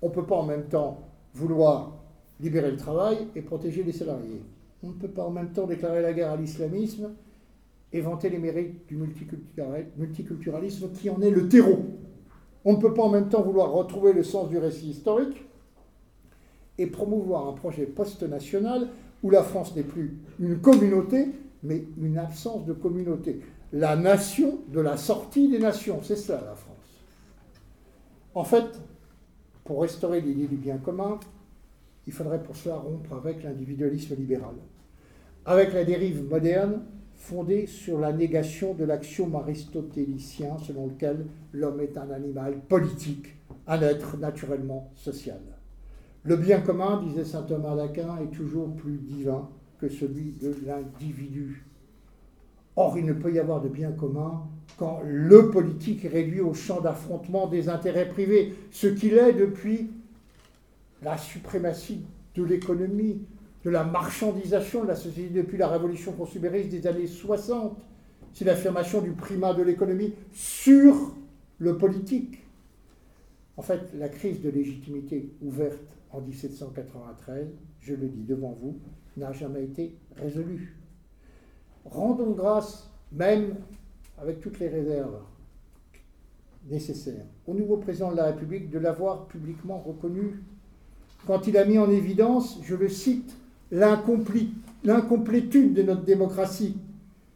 On ne peut pas en même temps vouloir libérer le travail et protéger les salariés. On ne peut pas en même temps déclarer la guerre à l'islamisme et vanter les mérites du multiculturalisme qui en est le terreau. On ne peut pas en même temps vouloir retrouver le sens du récit historique et promouvoir un projet post-national où la France n'est plus une communauté, mais une absence de communauté. La nation de la sortie des nations, c'est cela la France. En fait, pour restaurer l'idée du bien commun, il faudrait pour cela rompre avec l'individualisme libéral, avec la dérive moderne fondée sur la négation de l'axiome aristotélicien selon lequel l'homme est un animal politique, un être naturellement social. Le bien commun, disait saint Thomas d'Aquin, est toujours plus divin que celui de l'individu. Or, il ne peut y avoir de bien commun quand le politique est réduit au champ d'affrontement des intérêts privés, ce qu'il est depuis la suprématie de l'économie, de la marchandisation de la société depuis la révolution consumériste des années 60. C'est l'affirmation du primat de l'économie sur le politique. En fait, la crise de légitimité ouverte en 1793, je le dis devant vous, n'a jamais été résolue. Rendons grâce, même avec toutes les réserves nécessaires, au nouveau président de la République de l'avoir publiquement reconnu quand il a mis en évidence, je le cite, l'incomplétude de notre démocratie.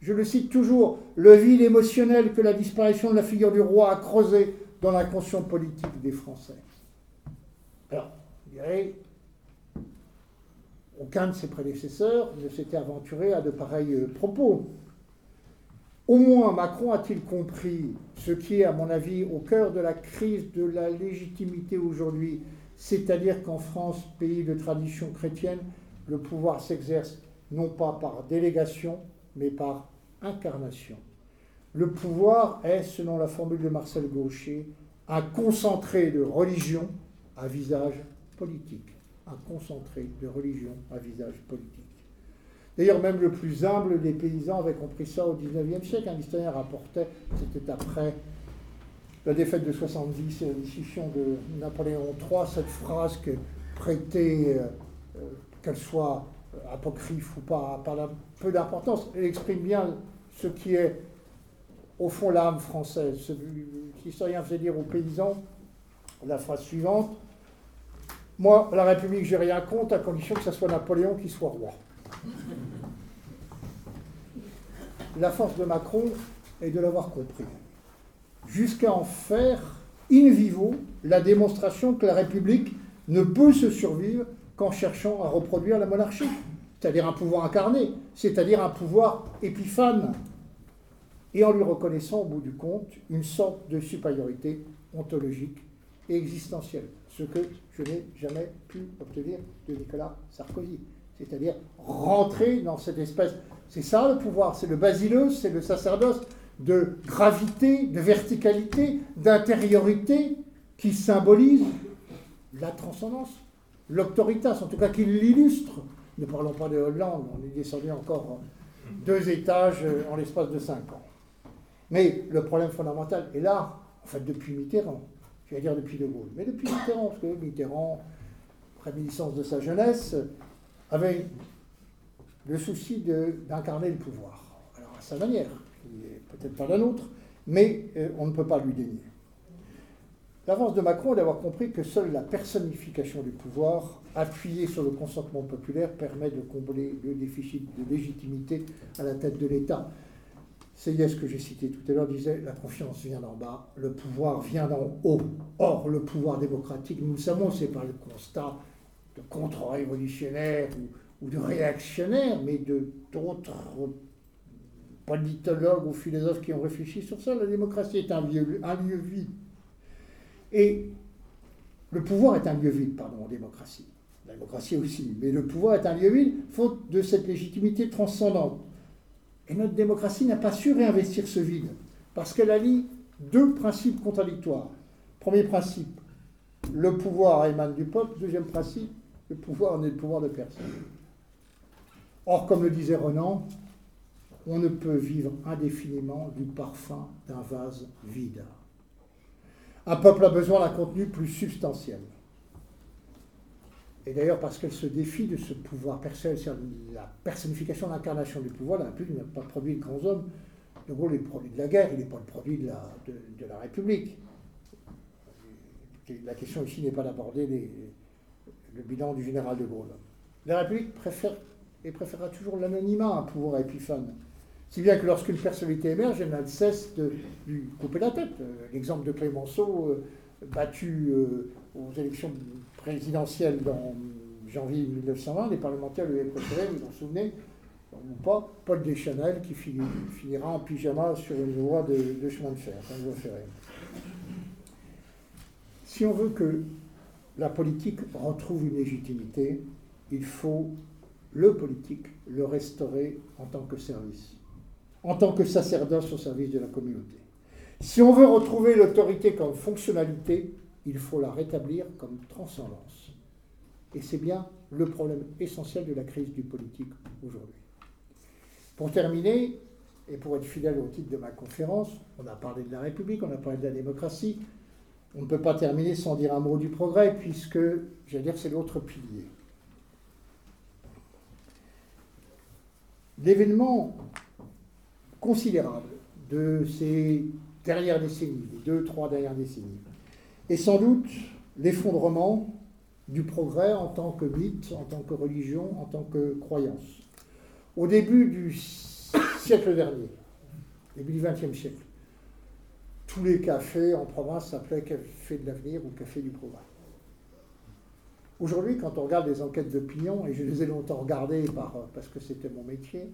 Je le cite toujours, le vide émotionnel que la disparition de la figure du roi a creusé dans la conscience politique des Français. Alors, je dirais, aucun de ses prédécesseurs ne s'était aventuré à de pareils euh, propos. Au moins, Macron a-t-il compris ce qui est, à mon avis, au cœur de la crise de la légitimité aujourd'hui, c'est-à-dire qu'en France, pays de tradition chrétienne, le pouvoir s'exerce non pas par délégation, mais par incarnation. Le pouvoir est, selon la formule de Marcel Gaucher, un concentré de religion à visage politique. Un concentré de religion à visage politique. D'ailleurs, même le plus humble des paysans avait compris ça au XIXe siècle. Un historien rapportait, c'était après la défaite de 70 et la décision de Napoléon III, cette phrase que prêtait, euh, euh, qu'elle soit apocryphe ou pas, pas peu d'importance, elle exprime bien ce qui est au fond l'âme française. L'historien faisait dire aux paysans la phrase suivante Moi, la République, j'ai rien contre, à condition que ce soit Napoléon qui soit roi. La force de Macron est de l'avoir compris, jusqu'à en faire in vivo la démonstration que la République ne peut se survivre qu'en cherchant à reproduire la monarchie, c'est-à-dire un pouvoir incarné, c'est-à-dire un pouvoir épiphane, et en lui reconnaissant au bout du compte une sorte de supériorité ontologique et existentielle, ce que je n'ai jamais pu obtenir de Nicolas Sarkozy, c'est-à-dire rentrer dans cette espèce, c'est ça le pouvoir, c'est le basileus, c'est le sacerdoce de gravité, de verticalité, d'intériorité qui symbolise la transcendance, l'autoritas, en tout cas qui l'illustre. Ne parlons pas de Hollande, on est descendu encore deux étages en l'espace de cinq ans. Mais le problème fondamental est là, en fait, depuis Mitterrand, je vais dire depuis De Gaulle, mais depuis Mitterrand, parce que Mitterrand, réminiscence de sa jeunesse, avait le souci d'incarner le pouvoir. Alors à sa manière, peut-être pas la nôtre, mais euh, on ne peut pas lui dénier. L'avance de Macron est d'avoir compris que seule la personnification du pouvoir, appuyée sur le consentement populaire, permet de combler le déficit de légitimité à la tête de l'État. Ce que j'ai cité tout à l'heure disait la confiance vient d'en bas, le pouvoir vient d'en haut. Or, le pouvoir démocratique, nous le savons, c'est pas le constat de contre-révolutionnaires ou, de réactionnaires, mais de d'autres politologues ou philosophes qui ont réfléchi sur ça. La démocratie est un lieu, un lieu vide. Et le pouvoir est un lieu vide, pardon, en démocratie. La démocratie aussi, mais le pouvoir est un lieu vide, faute de cette légitimité transcendante. Et notre démocratie n'a pas su réinvestir ce vide, parce qu'elle allie deux principes contradictoires. Premier principe, le pouvoir émane du peuple. Deuxième principe, le pouvoir n'est le pouvoir de personne. Or, comme le disait Renan, on ne peut vivre indéfiniment du parfum d'un vase vide. Un peuple a besoin d'un contenu plus substantiel. Et d'ailleurs, parce qu'elle se défie de ce pouvoir personnel, la personnification, l'incarnation du pouvoir, la République n'a pas produit de grands hommes. De Gaulle est le produit de la guerre, il n'est pas le produit de la, de, la République. La question ici n'est pas d'aborder le bilan du général de Gaulle. La République préfère et préférera toujours l'anonymat à un pouvoir épiphane. Si bien que lorsqu'une personnalité émerge, elle n'a de cesse de lui couper la tête. Euh, l'exemple de Clémenceau, euh, battu euh, aux élections présidentielle en janvier 1920, les parlementaires lui avaient préféré, vous vous en souvenez, ou pas, Paul Deschanel qui finira en pyjama sur une voie de, chemin de fer, une voie. Si on veut que la politique retrouve une légitimité, il faut le politique le restaurer en tant que service, en tant que sacerdoce au service de la communauté. Si on veut retrouver l'autorité comme fonctionnalité, il faut la rétablir comme transcendance. Et c'est bien le problème essentiel de la crise du politique aujourd'hui. Pour terminer, et pour être fidèle au titre de ma conférence, on a parlé de la République, on a parlé de la démocratie. On ne peut pas terminer sans dire un mot du progrès, puisque, j'allais dire, c'est l'autre pilier. L'événement considérable de ces dernières décennies, les deux, trois dernières décennies, et sans doute l'effondrement du progrès en tant que mythe, en tant que religion, en tant que croyance. Au début du siècle dernier, début du XXe siècle, tous les cafés en province s'appelaient café de l'avenir ou café du progrès. Aujourd'hui, quand on regarde les enquêtes d'opinion, et je les ai longtemps regardées par, parce que c'était mon métier,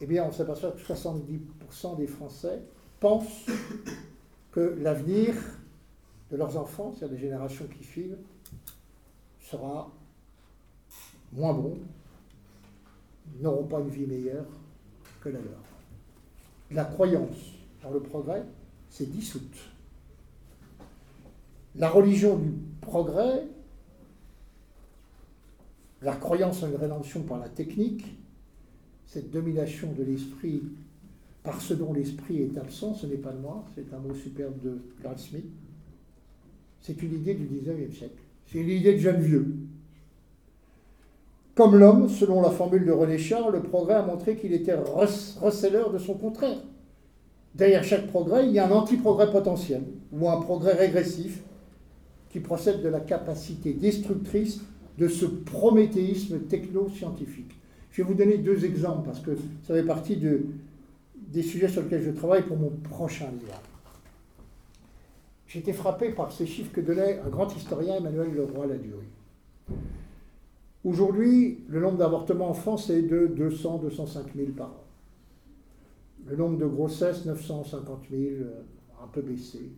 eh bien, on s'aperçoit que 70% des Français pensent que l'avenir de leurs enfants, c'est-à-dire des générations qui suivent, sera moins bon, n'auront pas une vie meilleure que la leur. La croyance dans le progrès s'est dissoute. La religion du progrès, la croyance en une rédemption par la technique, cette domination de l'esprit par ce dont l'esprit est absent, ce n'est pas de moi, c'est un mot superbe de Smith. C'est une idée du 19e siècle. C'est une idée de jeune vieux. Comme l'homme, selon la formule de René Char, le progrès a montré qu'il était receleur de son contraire. Derrière chaque progrès, il y a un anti-progrès potentiel, ou un progrès régressif, qui procède de la capacité destructrice de ce prométhéisme techno-scientifique. Je vais vous donner deux exemples, parce que ça fait partie de, des sujets sur lesquels je travaille pour mon prochain livre. J'ai été frappé par ces chiffres que donnait un grand historien, Emmanuel Leroy-Ladurie. Aujourd'hui, le nombre d'avortements en France est de 200-205 000 par an. Le nombre de grossesses, 950 000, euh, un peu baissé.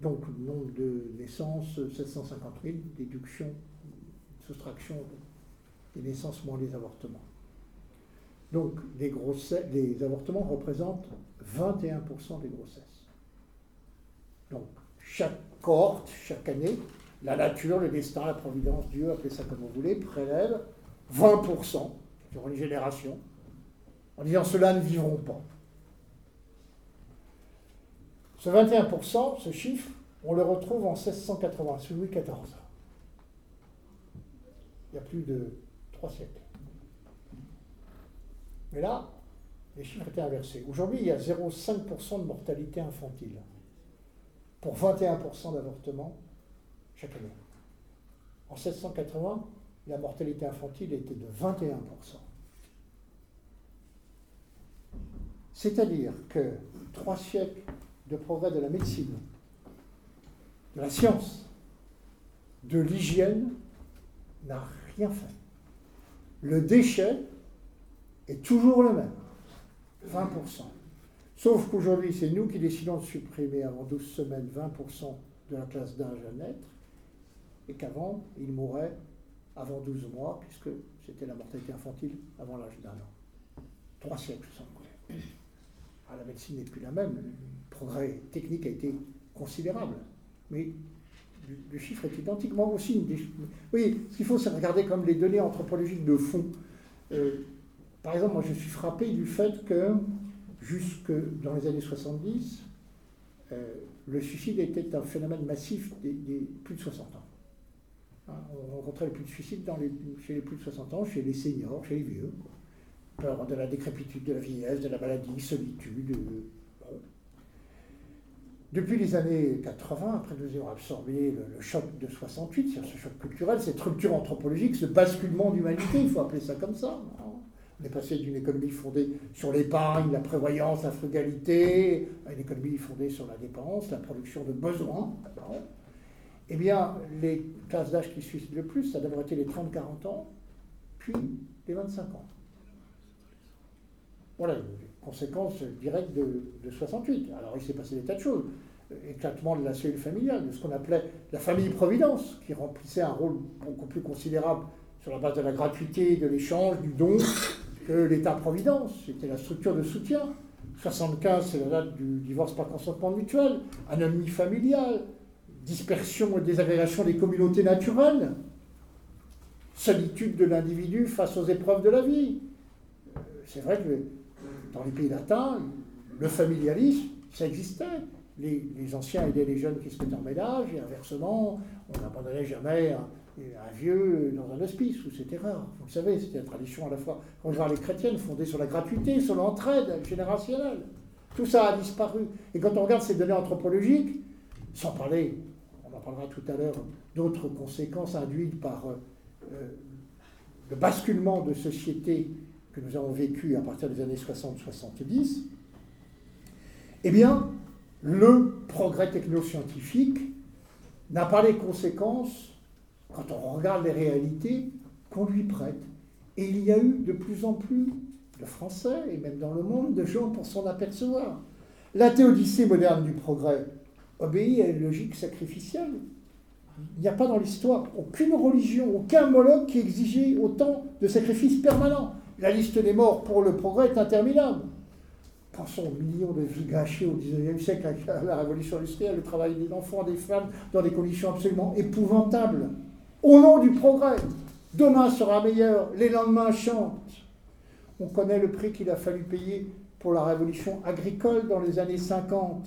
Donc le nombre de naissances, 750 000, déduction, soustraction des naissances moins les avortements. Donc les, les avortements représentent 21% des grossesses. Donc, chaque cohorte, chaque année, la nature, le destin, la providence, Dieu, appelez ça comme vous voulez, prélève 20% sur une génération, en disant ceux-là ne vivront pas. Ce 21%, ce chiffre, on le retrouve en 1680, sous Louis XIV. Il y a plus de siècles. Mais là, les chiffres étaient inversés. Aujourd'hui, il y a 0,5% de mortalité infantile pour 21% d'avortements chaque année. En 1780, la mortalité infantile était de 21%. C'est-à-dire que trois siècles de progrès de la médecine, de la science, de l'hygiène n'a rien fait. Le déchet est toujours le même, 20%. Sauf qu'aujourd'hui, c'est nous qui décidons de supprimer avant 12 semaines 20% de la classe d'âge à naître, et qu'avant, il mourrait avant 12 mois, puisque c'était la mortalité infantile avant l'âge d'un an. Trois siècles sans progrès. Ah, la médecine n'est plus la même. Le progrès technique a été considérable. Mais le, chiffre est identiquement aussi. oui, ce qu'il faut, c'est regarder comme les données anthropologiques de fond. Euh, par exemple, moi, je suis frappé du fait que jusque dans les années 70, euh, le suicide était un phénomène massif des, plus de 60 ans. Hein, on rencontrait plus de suicides chez les plus de 60 ans, chez les seniors, chez les vieux. Peur de la décrépitude, de la vieillesse, de la maladie, solitude. Euh, Depuis les années 80, après nous ayons absorbé le, choc de 68, c'est ce choc culturel, cette rupture anthropologique, ce basculement d'humanité, il faut appeler ça comme ça. Hein. On est passé d'une économie fondée sur l'épargne, la prévoyance, la frugalité, à une économie fondée sur la dépense, la production de besoins. Eh bien, les classes d'âge qui suicident le plus, ça d'abord été les 30-40 ans, puis les 25 ans. Voilà, les conséquences directes de, 68. Alors, il s'est passé des tas de choses. Éclatement de la cellule familiale, de ce qu'on appelait la famille-providence, qui remplissait un rôle beaucoup plus considérable sur la base de la gratuité, de l'échange, du don, que l'État-providence, c'était la structure de soutien. 75, c'est la date du divorce par consentement mutuel, anomie familiale, dispersion et désagrégation des communautés naturelles, solitude de l'individu face aux épreuves de la vie. Euh, c'est vrai que dans les pays latins, le familialisme, ça existait. Les, anciens aidaient les jeunes qui se mettaient en ménage, et inversement, on n'abandonnait jamais un vieux dans un hospice, où c'était rare. Vous le savez, c'était la tradition à la fois les chrétienne, fondée sur la gratuité, sur l'entraide générationnelle. Tout ça a disparu. Et quand on regarde ces données anthropologiques, sans parler, on en parlera tout à l'heure, d'autres conséquences induites par euh, euh, le basculement de société que nous avons vécu à partir des années 60-70, eh bien, le progrès technoscientifique n'a pas les conséquences quand on regarde les réalités qu'on lui prête. Et il y a eu de plus en plus de Français, et même dans le monde, de gens pour s'en apercevoir. La théodicée moderne du progrès obéit à une logique sacrificielle. Il n'y a pas dans l'histoire aucune religion, aucun Moloch qui exigeait autant de sacrifices permanents. La liste des morts pour le progrès est interminable. Pensons aux millions de vies gâchées au XIXe siècle avec la révolution industrielle, le travail des enfants, des femmes, dans des conditions absolument épouvantables. Au nom du progrès, demain sera meilleur, les lendemains chantent. On connaît le prix qu'il a fallu payer pour la révolution agricole dans les années 50.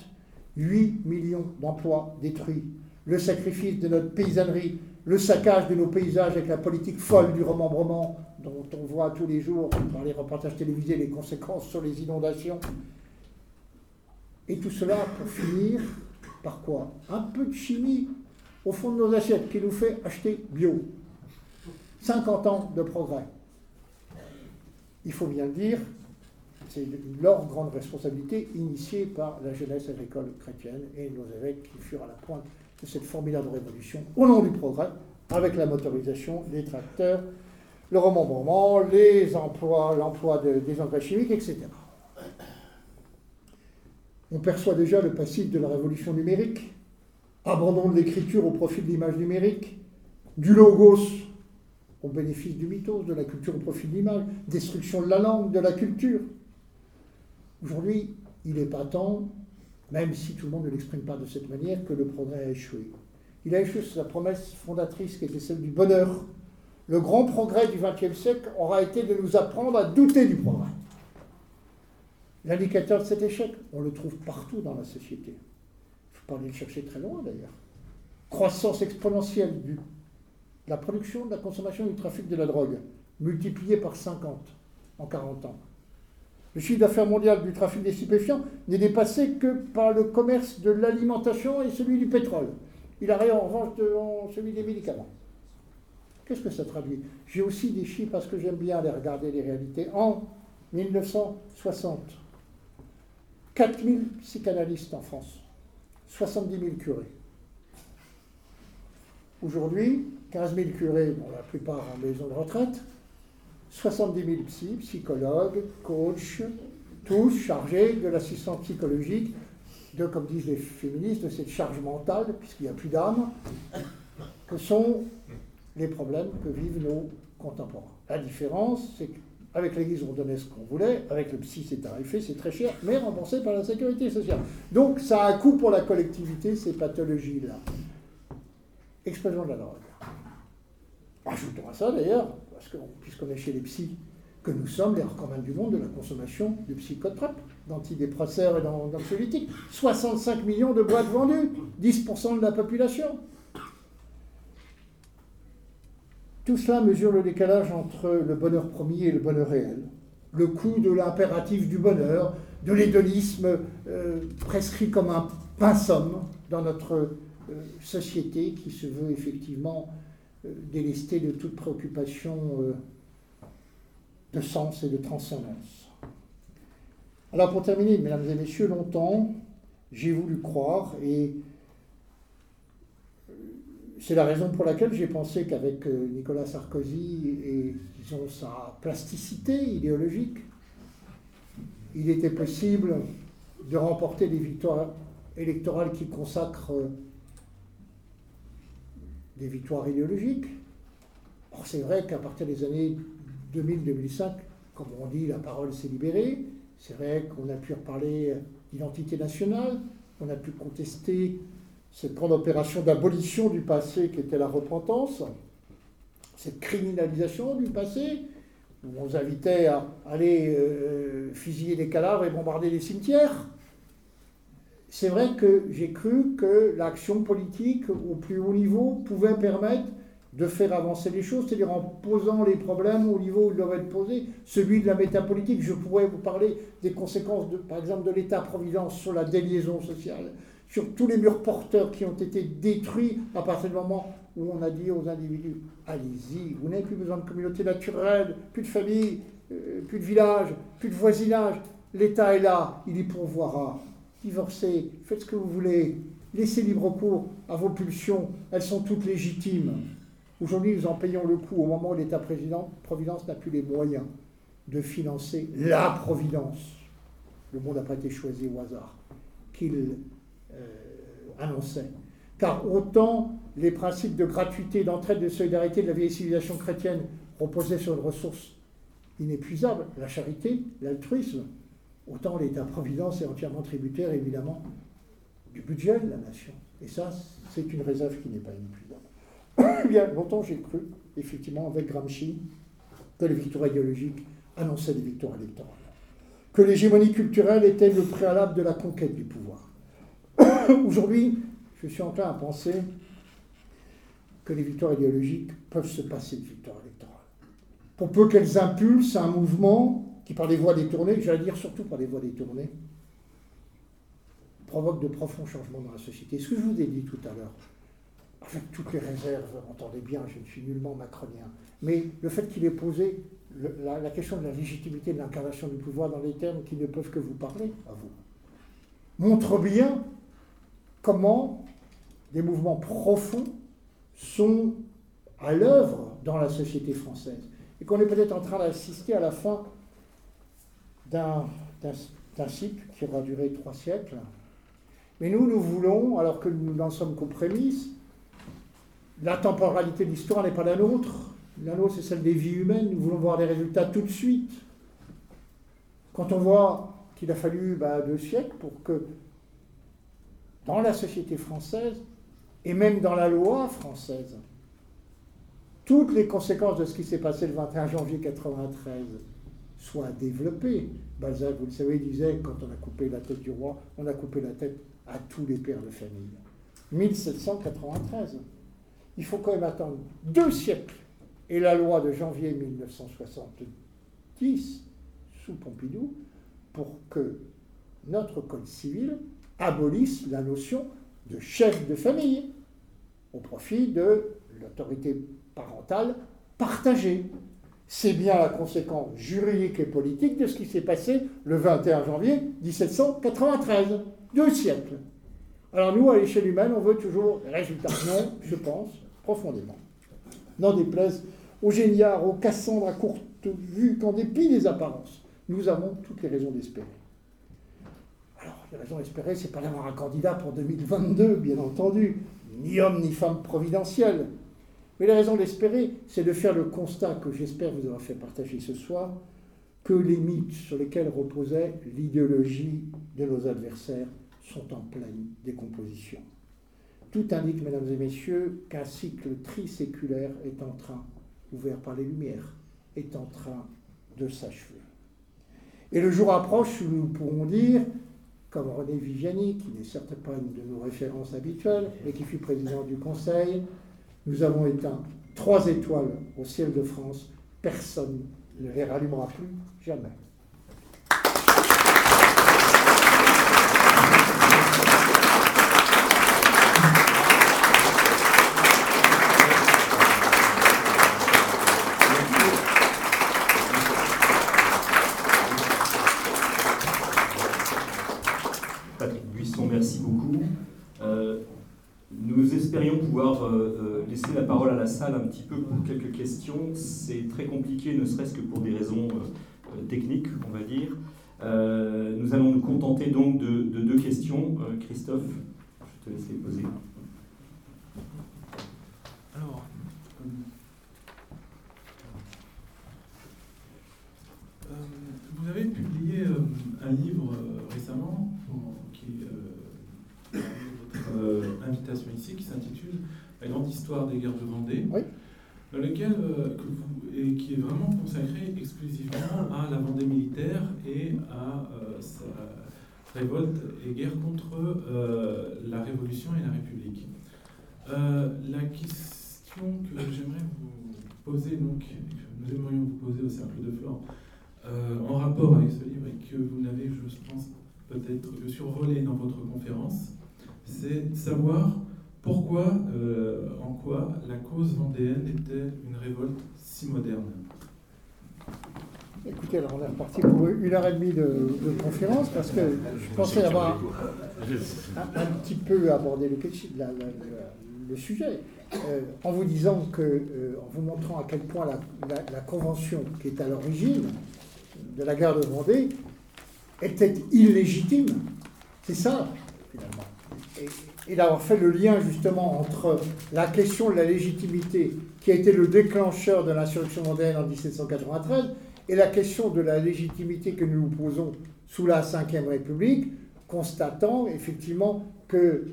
8 millions d'emplois détruits. Le sacrifice de notre paysannerie, le saccage de nos paysages avec la politique folle du remembrement dont on voit tous les jours dans les reportages télévisés les conséquences sur les inondations. Et tout cela pour finir par quoi? Un peu de chimie au fond de nos assiettes qui nous fait acheter bio. 50 ans de progrès. Il faut bien le dire, c'est leur grande responsabilité initiée par la jeunesse agricole chrétienne et nos évêques qui furent à la pointe de cette formidable révolution au nom du progrès, avec la motorisation, les tracteurs, le remembrement, les emplois, l'emploi des engrais chimiques, etc. On perçoit déjà le passif de la révolution numérique, abandon de l'écriture au profit de l'image numérique, du logos au bénéfice du mythos, de la culture au profit de l'image, destruction de la langue, de la culture. Aujourd'hui, il est patent, même si tout le monde ne l'exprime pas de cette manière, que le progrès a échoué. Il a échoué sur sa promesse fondatrice qui était celle du bonheur. Le grand progrès du XXe siècle aura été de nous apprendre à douter du progrès. L'indicateur de cet échec, on le trouve partout dans la société. Il ne faut pas aller le chercher très loin d'ailleurs. Croissance exponentielle de la production, de la consommation et du trafic de la drogue, multipliée par 50 en 40 ans. Le chiffre d'affaires mondial du trafic des stupéfiants n'est dépassé que par le commerce de l'alimentation et celui du pétrole. Il a rien en revanche devant celui des médicaments. Qu'est-ce que ça traduit? J'ai aussi des chiffres parce que j'aime bien aller regarder les réalités. En 1960, 4000 psychanalystes en France, 70 000 curés. Aujourd'hui, 15 000 curés, dont la plupart en maison de retraite, 70 000 psy, psychologues, coachs, tous chargés de l'assistance psychologique, de, comme disent les féministes, de cette charge mentale, puisqu'il n'y a plus d'âme, que sont les problèmes que vivent nos contemporains. La différence, c'est qu'avec l'Église, on donnait ce qu'on voulait, avec le psy, c'est tarifé, c'est très cher, mais remboursé par la sécurité sociale. Donc, ça a un coût pour la collectivité, ces pathologies-là. Explosion de la drogue. Ajoutons à ça, d'ailleurs, puisqu'on est chez les psys, que nous sommes les recommandes du monde de la consommation de psychotropes, d'antidépresseurs et d'anxiolytiques. 65 millions de boîtes vendues, 10% de la population. Tout cela mesure le décalage entre le bonheur promis et le bonheur réel, le coût de l'impératif du bonheur, de l'hédonisme euh, prescrit comme un pinsomme dans notre euh, société qui se veut effectivement euh, délesté de toute préoccupation euh, de sens et de transcendance. Alors pour terminer, mesdames et messieurs, longtemps, j'ai voulu croire, et c'est la raison pour laquelle j'ai pensé qu'avec Nicolas Sarkozy et sa plasticité idéologique, il était possible de remporter des victoires électorales qui consacrent des victoires idéologiques. Or, c'est vrai qu'à partir des années 2000-2005, comme on dit, la parole s'est libérée. C'est vrai qu'on a pu reparler d'identité nationale, on a pu contester cette grande opération d'abolition du passé qui était la repentance, cette criminalisation du passé, où on nous invitait à aller euh, fusiller des cadavres et bombarder des cimetières c'est vrai que j'ai cru que l'action politique au plus haut niveau pouvait permettre de faire avancer les choses, c'est-à-dire en posant les problèmes au niveau où ils doivent être posés, celui de la métapolitique. Je pourrais vous parler des conséquences, par exemple, de l'État-providence sur la déliaison sociale, sur tous les murs porteurs qui ont été détruits à partir du moment où on a dit aux individus allez-y, vous n'avez plus besoin de communauté naturelle, plus de famille, euh, plus de village, plus de voisinage. L'État est là, il y pourvoira divorcez, faites ce que vous voulez, laissez libre cours à vos pulsions, elles sont toutes légitimes. Aujourd'hui, nous en payons le coût au moment où l'État-providence n'a plus les moyens de financer la providence. Le monde n'a pas été choisi au hasard, qu'il annonçait. Car autant les principes de gratuité, d'entraide, de solidarité de la vieille civilisation chrétienne reposaient sur une ressource inépuisable, la charité, l'altruisme, autant l'État-providence est entièrement tributaire, évidemment, du budget de la nation. Et ça, c'est une réserve qui n'est pas inépuisable. Bien longtemps, j'ai cru, effectivement, avec Gramsci, que les victoires idéologiques annonçaient des victoires électorales. Que l'hégémonie culturelle était le préalable de la conquête du pouvoir. Aujourd'hui, je suis enclin à penser que les victoires idéologiques peuvent se passer de victoires électorales. Pour peu qu'elles impulsent un mouvement qui, par des voies détournées, j'allais dire surtout par des voies détournées, provoque de profonds changements dans la société. Ce que je vous ai dit tout à l'heure, avec toutes les réserves, entendez bien, je ne suis nullement macronien, mais le fait qu'il ait posé la, question de la légitimité de l'incarnation du pouvoir dans les termes qui ne peuvent que vous parler à vous, montre bien comment des mouvements profonds sont à l'œuvre dans la société française et qu'on est peut-être en train d'assister à la fin d'un cycle qui aura duré trois siècles, mais nous, nous voulons, alors que nous n'en sommes qu'aux prémices, la temporalité de l'histoire n'est pas la nôtre. La nôtre, c'est celle des vies humaines. Nous voulons voir des résultats tout de suite. Quand on voit qu'il a fallu bah, deux siècles pour que, dans la société française, et même dans la loi française, toutes les conséquences de ce qui s'est passé le 21 janvier 1993 soient développées. Balzac, vous le savez, disait, quand on a coupé la tête du roi, on a coupé la tête à tous les pères de famille. 1793. Il faut quand même attendre deux siècles et la loi de janvier 1970 sous Pompidou pour que notre code civil abolisse la notion de chef de famille au profit de l'autorité parentale partagée. C'est bien la conséquence juridique et politique de ce qui s'est passé le 21 janvier 1793 deux siècles. Alors nous, à l'échelle humaine, on veut toujours résultats. Non, je pense, profondément. N'en déplaise aux géniards, aux Cassandres à courte vue, qu'en dépit des apparences, nous avons toutes les raisons d'espérer. Les raisons d'espérer, c'est pas d'avoir un candidat pour 2022, bien entendu, ni homme ni femme providentielle. Mais la raison d'espérer, c'est de faire le constat que j'espère vous avoir fait partager ce soir, que les mythes sur lesquels reposait l'idéologie de nos adversaires sont en pleine décomposition. Tout indique, mesdames et messieurs, qu'un cycle triséculaire est en train, ouvert par les Lumières, est en train de s'achever. Et le jour approche où nous pourrons dire, comme René Viviani, qui n'est certes pas une de nos références habituelles, mais qui fut président du Conseil, nous avons éteint trois étoiles au ciel de France, personne ne les rallumera plus jamais. Patrick Buisson, merci beaucoup. Euh, nous espérions pouvoir euh, euh, laisser la parole à la salle un petit peu pour quelques questions. C'est très compliqué, ne serait-ce que pour des raisons techniques, on va dire. nous allons nous contenter donc de, deux questions. Christophe, je te laisse les poser. Alors, vous avez publié un livre récemment qui euh, invitation ici qui s'intitule La grande histoire des guerres de Vendée, dans lequel euh, que vous, et qui est vraiment consacré exclusivement à la Vendée militaire et à euh, sa révolte et guerre contre la Révolution et la République. la question que j'aimerais vous poser, donc, que nous aimerions vous poser au Cercle de Flore, en rapport avec ce livre et que vous n'avez, je pense, peut-être que survolé dans votre conférence, c'est savoir pourquoi, euh, en quoi la cause vendéenne était une révolte si moderne. Écoutez, alors on est reparti pour une heure et demie de, conférence parce que je pensais avoir un, petit peu abordé le, le sujet, en vous disant que, en vous montrant à quel point la, convention qui est à l'origine de la guerre de Vendée était illégitime. C'est ça, finalement. Et, d'avoir fait le lien justement entre la question de la légitimité qui a été le déclencheur de l'insurrection vendéenne en 1793 et la question de la légitimité que nous nous posons sous la Ve République, constatant effectivement que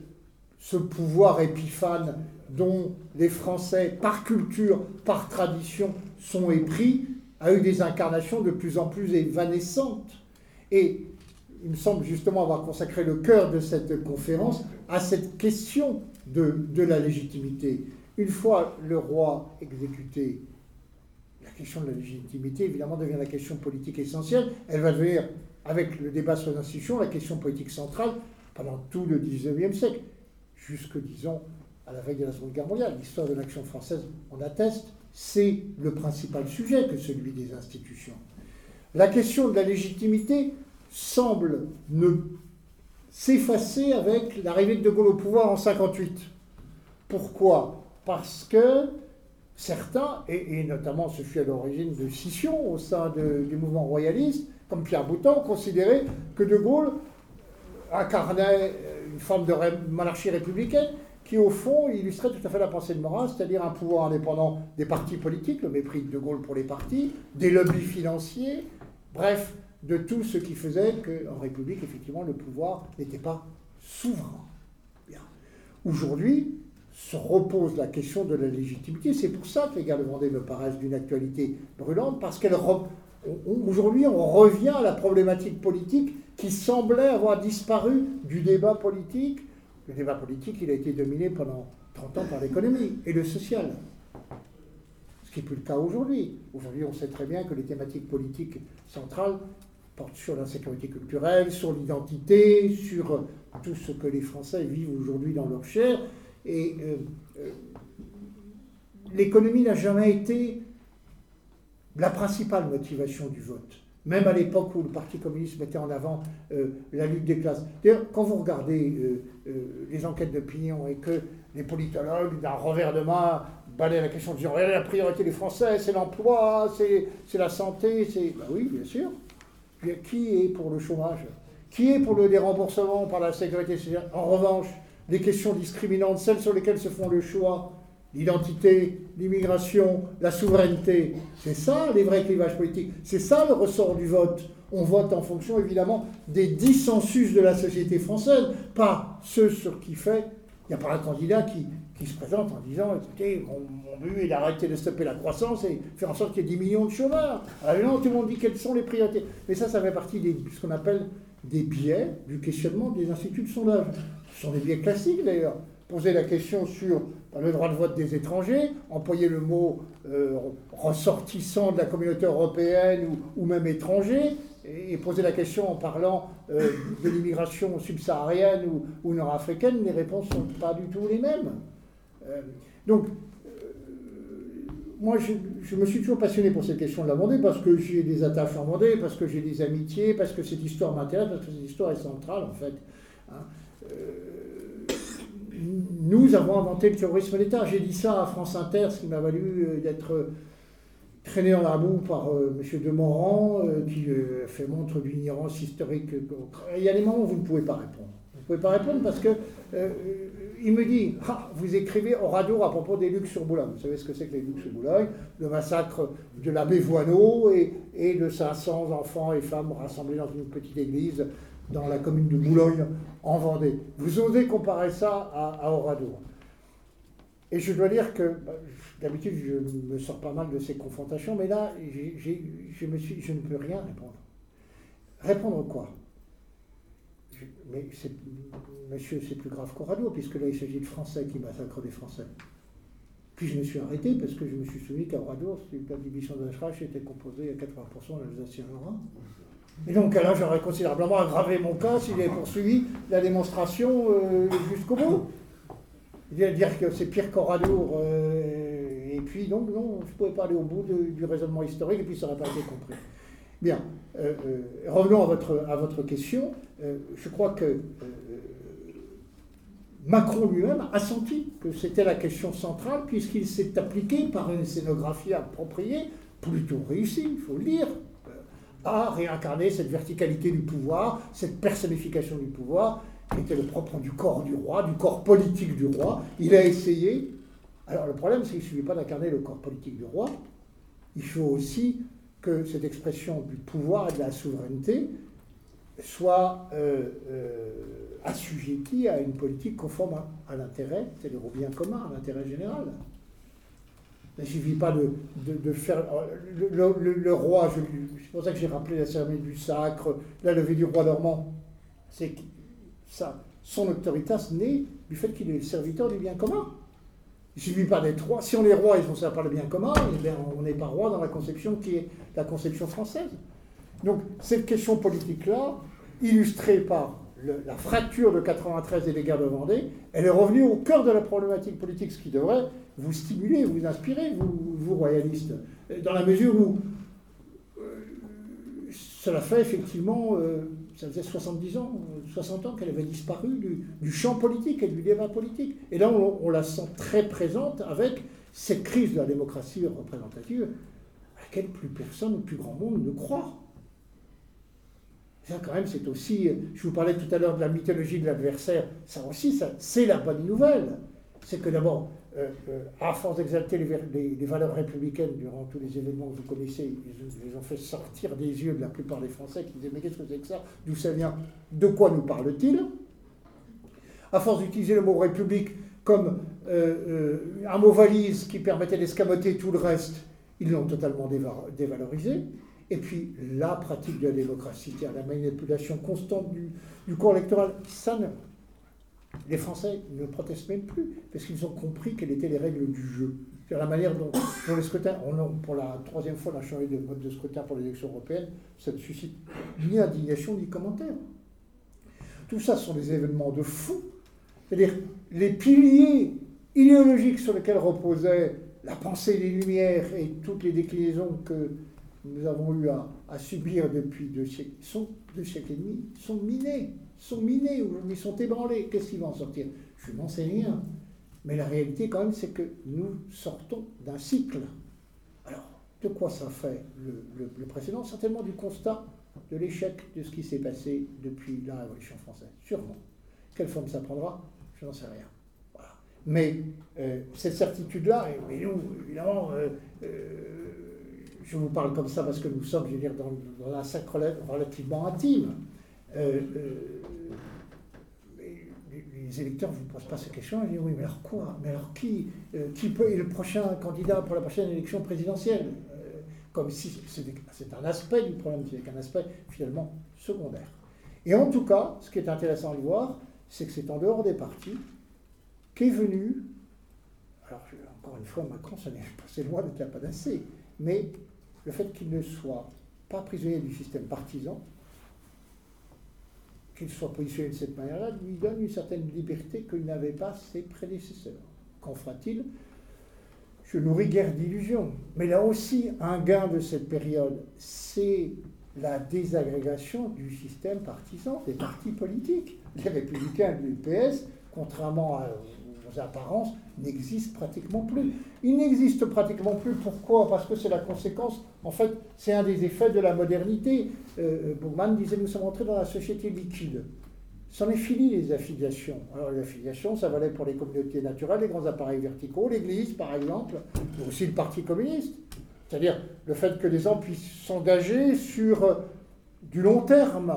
ce pouvoir épiphane dont les Français, par culture, par tradition, sont épris, a eu des incarnations de plus en plus évanescentes. Et il me semble justement avoir consacré le cœur de cette conférence à cette question de, de la légitimité. Une fois le roi exécuté, la question de la légitimité, évidemment, devient la question politique essentielle. Elle va devenir, avec le débat sur l'institution, la question politique centrale pendant tout le XIXe siècle, jusque, disons, à la veille de la Seconde Guerre mondiale. L'histoire de l'action française on atteste, c'est le principal sujet que celui des institutions. La question de la légitimité semble ne s'effacer avec l'arrivée de De Gaulle au pouvoir en 58. Pourquoi? Parce que certains, et, notamment ce fut à l'origine de scission au sein du mouvement royaliste, comme Pierre Boutan, considéraient que De Gaulle incarnait une forme de monarchie républicaine qui, au fond, illustrait tout à fait la pensée de Marat, c'est-à-dire un pouvoir indépendant des partis politiques, le mépris de De Gaulle pour les partis, des lobbies financiers, bref, de tout ce qui faisait qu'en République, effectivement, le pouvoir n'était pas souverain. Aujourd'hui, se repose la question de la légitimité. C'est pour ça que les guerres de Vendée me paraissent d'une actualité brûlante, parce qu'aujourd'hui, on revient à la problématique politique qui semblait avoir disparu du débat politique. Le débat politique, il a été dominé pendant 30 ans par l'économie et le social. Ce qui n'est plus le cas aujourd'hui. Aujourd'hui, on sait très bien que les thématiques politiques centrales portent sur la sécurité culturelle, sur l'identité, sur tout ce que les Français vivent aujourd'hui dans leur chair et euh, euh, l'économie n'a jamais été la principale motivation du vote. Même à l'époque où le Parti communiste mettait en avant euh, la lutte des classes. D'ailleurs, quand vous regardez les enquêtes d'opinion et que les politologues, d'un revers de main, balayent la question de dire la priorité des Français, c'est l'emploi, c'est la santé, c'est. Ben oui, bien sûr. Qui est pour le chômage? Qui est pour le déremboursement par la sécurité sociale? En revanche, des questions discriminantes, celles sur lesquelles se font le choix, l'identité, l'immigration, la souveraineté. C'est ça les vrais clivages politiques. C'est ça le ressort du vote. On vote en fonction évidemment des dissensus de la société française, pas ceux sur qui fait. Il n'y a pas un candidat qui, qui, se présente en disant écoutez, mon, but est d'arrêter de stopper la croissance et faire en sorte qu'il y ait 10 millions de chômeurs. Alors non, tout le monde dit quelles sont les priorités. Mais ça, ça fait partie de ce qu'on appelle des biais du questionnement des instituts de sondage. Ce sont des biais classiques d'ailleurs. Poser la question sur le droit de vote des étrangers, employer le mot euh, ressortissant de la communauté européenne ou, même étranger, et, poser la question en parlant euh, de l'immigration subsaharienne ou, nord-africaine, les réponses ne sont pas du tout les mêmes. Euh, donc, moi, je, me suis toujours passionné pour cette question de la Vendée parce que j'ai des attaches en Vendée, parce que j'ai des amitiés, parce que cette histoire m'intéresse, parce que cette histoire est centrale, en fait. Hein. Euh, nous avons inventé le terrorisme d'État. J'ai dit ça à France Inter, ce qui m'a valu euh, d'être traîné en la boue par euh, M. Demorand, qui fait montre d'une ignorance historique. Il y a des moments où vous ne pouvez pas répondre. Vous ne pouvez pas répondre parce que il me dit ah, Vous écrivez au radio à propos des Lucs sur Boulogne. Vous savez ce que c'est que les Lucs sur Boulogne? Le massacre de l'abbé Voineau et, et, de 500 enfants et femmes rassemblés dans une petite église dans la commune de Boulogne, en Vendée. Vous osez comparer ça à, à Oradour. Et je dois dire que bah, d'habitude, je me sors pas mal de ces confrontations, mais là, je, ne peux rien répondre. Répondre quoi? Mais monsieur, c'est plus grave qu'Oradour, puisque là, il s'agit de Français qui massacrent des Français. Puis je me suis arrêté parce que je me suis souvenu qu'à Oradour, la division d'Ashrash était composée à 80% d'Alsaciens-Lorrains. Et donc là, j'aurais considérablement aggravé mon cas s'il avait poursuivi la démonstration euh, jusqu'au bout. Dire que c'est pire qu'Oradour. Euh, et puis, donc, non, je ne pouvais pas aller au bout du raisonnement historique, et puis ça n'aurait pas été compris. Bien, euh, revenons à votre question. je crois que Macron lui-même a senti que c'était la question centrale, puisqu'il s'est appliqué par une scénographie appropriée, plutôt réussie, il faut le dire, euh, à réincarner cette verticalité du pouvoir, cette personnification du pouvoir, qui était le propre du corps du roi, du corps politique du roi. Il a essayé. Alors le problème, c'est qu'il ne suffit pas d'incarner le corps politique du roi, il faut aussi que cette expression du pouvoir et de la souveraineté soit euh, euh, assujettie à une politique conforme à, l'intérêt, c'est-à-dire au bien commun, à l'intérêt général. Il ne suffit pas de, faire. Le, roi, c'est pour ça que j'ai rappelé la cérémonie du sacre, la levée du roi normand. C'est ça, son autorité naît du fait qu'il est serviteur du bien commun. Il ne suffit pas d'être roi. Si on est roi et on ne pas le bien commun, eh bien, on n'est pas roi dans la conception qui est la conception française. Donc cette question politique-là, illustrée par la fracture de 93 et les guerres de Vendée, elle est revenue au cœur de la problématique politique, ce qui devrait vous stimuler, vous inspirer, vous, royalistes, dans la mesure où euh, cela fait effectivement, euh, ça faisait 70 ans, 60 ans qu'elle avait disparu du, champ politique et du débat politique. Et là, on, on, la sent très présente avec cette crise de la démocratie représentative à laquelle plus personne, plus grand monde ne croit. Ça, quand même, c'est aussi. Je vous parlais tout à l'heure de la mythologie de l'adversaire. Ça aussi, ça, c'est la bonne nouvelle. C'est que d'abord, euh, euh, à force d'exalter les, valeurs républicaines durant tous les événements que vous connaissez, ils, les ont fait sortir des yeux de la plupart des Français qui disaient Mais qu'est-ce que c'est que ça? D'où ça vient? De quoi nous parle-t-il? À force d'utiliser le mot république comme euh, un mot valise qui permettait d'escamoter tout le reste, ils l'ont totalement dévalorisé. Et puis la pratique de la démocratie, la manipulation constante du, corps électoral, ça ne, les Français ne protestent même plus, parce qu'ils ont compris quelles étaient les règles du jeu. C'est la manière dont, les scrutins, on pour la troisième fois, on a changé de mode de scrutin pour l'élection européenne, ça ne suscite ni indignation ni commentaire. Tout ça sont des événements de fou. C'est-à-dire les piliers idéologiques sur lesquels reposait la pensée des Lumières et toutes les déclinaisons que nous avons eu à, subir depuis deux siècles, sont, et demi, sont minés, sont minés aujourd'hui, sont ébranlés. Qu'est-ce qui va en sortir? Je n'en sais rien. Mais la réalité, quand même, c'est que nous sortons d'un cycle. Alors, de quoi ça fait le, le, précédent? Certainement du constat de l'échec de ce qui s'est passé depuis la Révolution française. Sûrement. Quelle forme ça prendra? Je n'en sais rien. Voilà. Mais euh, cette certitude-là, et, nous, évidemment, euh, euh, je vous parle comme ça parce que nous sommes, je veux dire, dans, un cercle relativement intime. Euh, euh, les électeurs ne vous posent pas ces questions, ils disent oui, mais alors quoi? Mais alors qui, euh, qui peut est le prochain candidat pour la prochaine élection présidentielle? Comme si c'est un aspect du problème, c'est qu'un aspect finalement secondaire. Et en tout cas, ce qui est intéressant de voir, c'est que c'est en dehors des partis qu'est venu, alors encore une fois, Macron, ça n'est pas loin d'être pas d'assez, mais le fait qu'il ne soit pas prisonnier du système partisan, qu'il soit positionné de cette manière-là, lui donne une certaine liberté qu'il n'avait pas ses prédécesseurs. Qu'en fera-t-il? Je nourris guère d'illusions. Mais là aussi, un gain de cette période, c'est la désagrégation du système partisan, des partis politiques. Les républicains de l'UPS, contrairement à apparences n'existent pratiquement plus. Ils n'existent pratiquement plus. Pourquoi? Parce que c'est la conséquence, en fait, c'est un des effets de la modernité. Euh, disait nous sommes entrés dans la société liquide. C'en est fini les affiliations. Alors les affiliations, ça valait pour les communautés naturelles, les grands appareils verticaux, l'Église par exemple, mais aussi le Parti communiste. C'est-à-dire le fait que les gens puissent s'engager sur euh, du long terme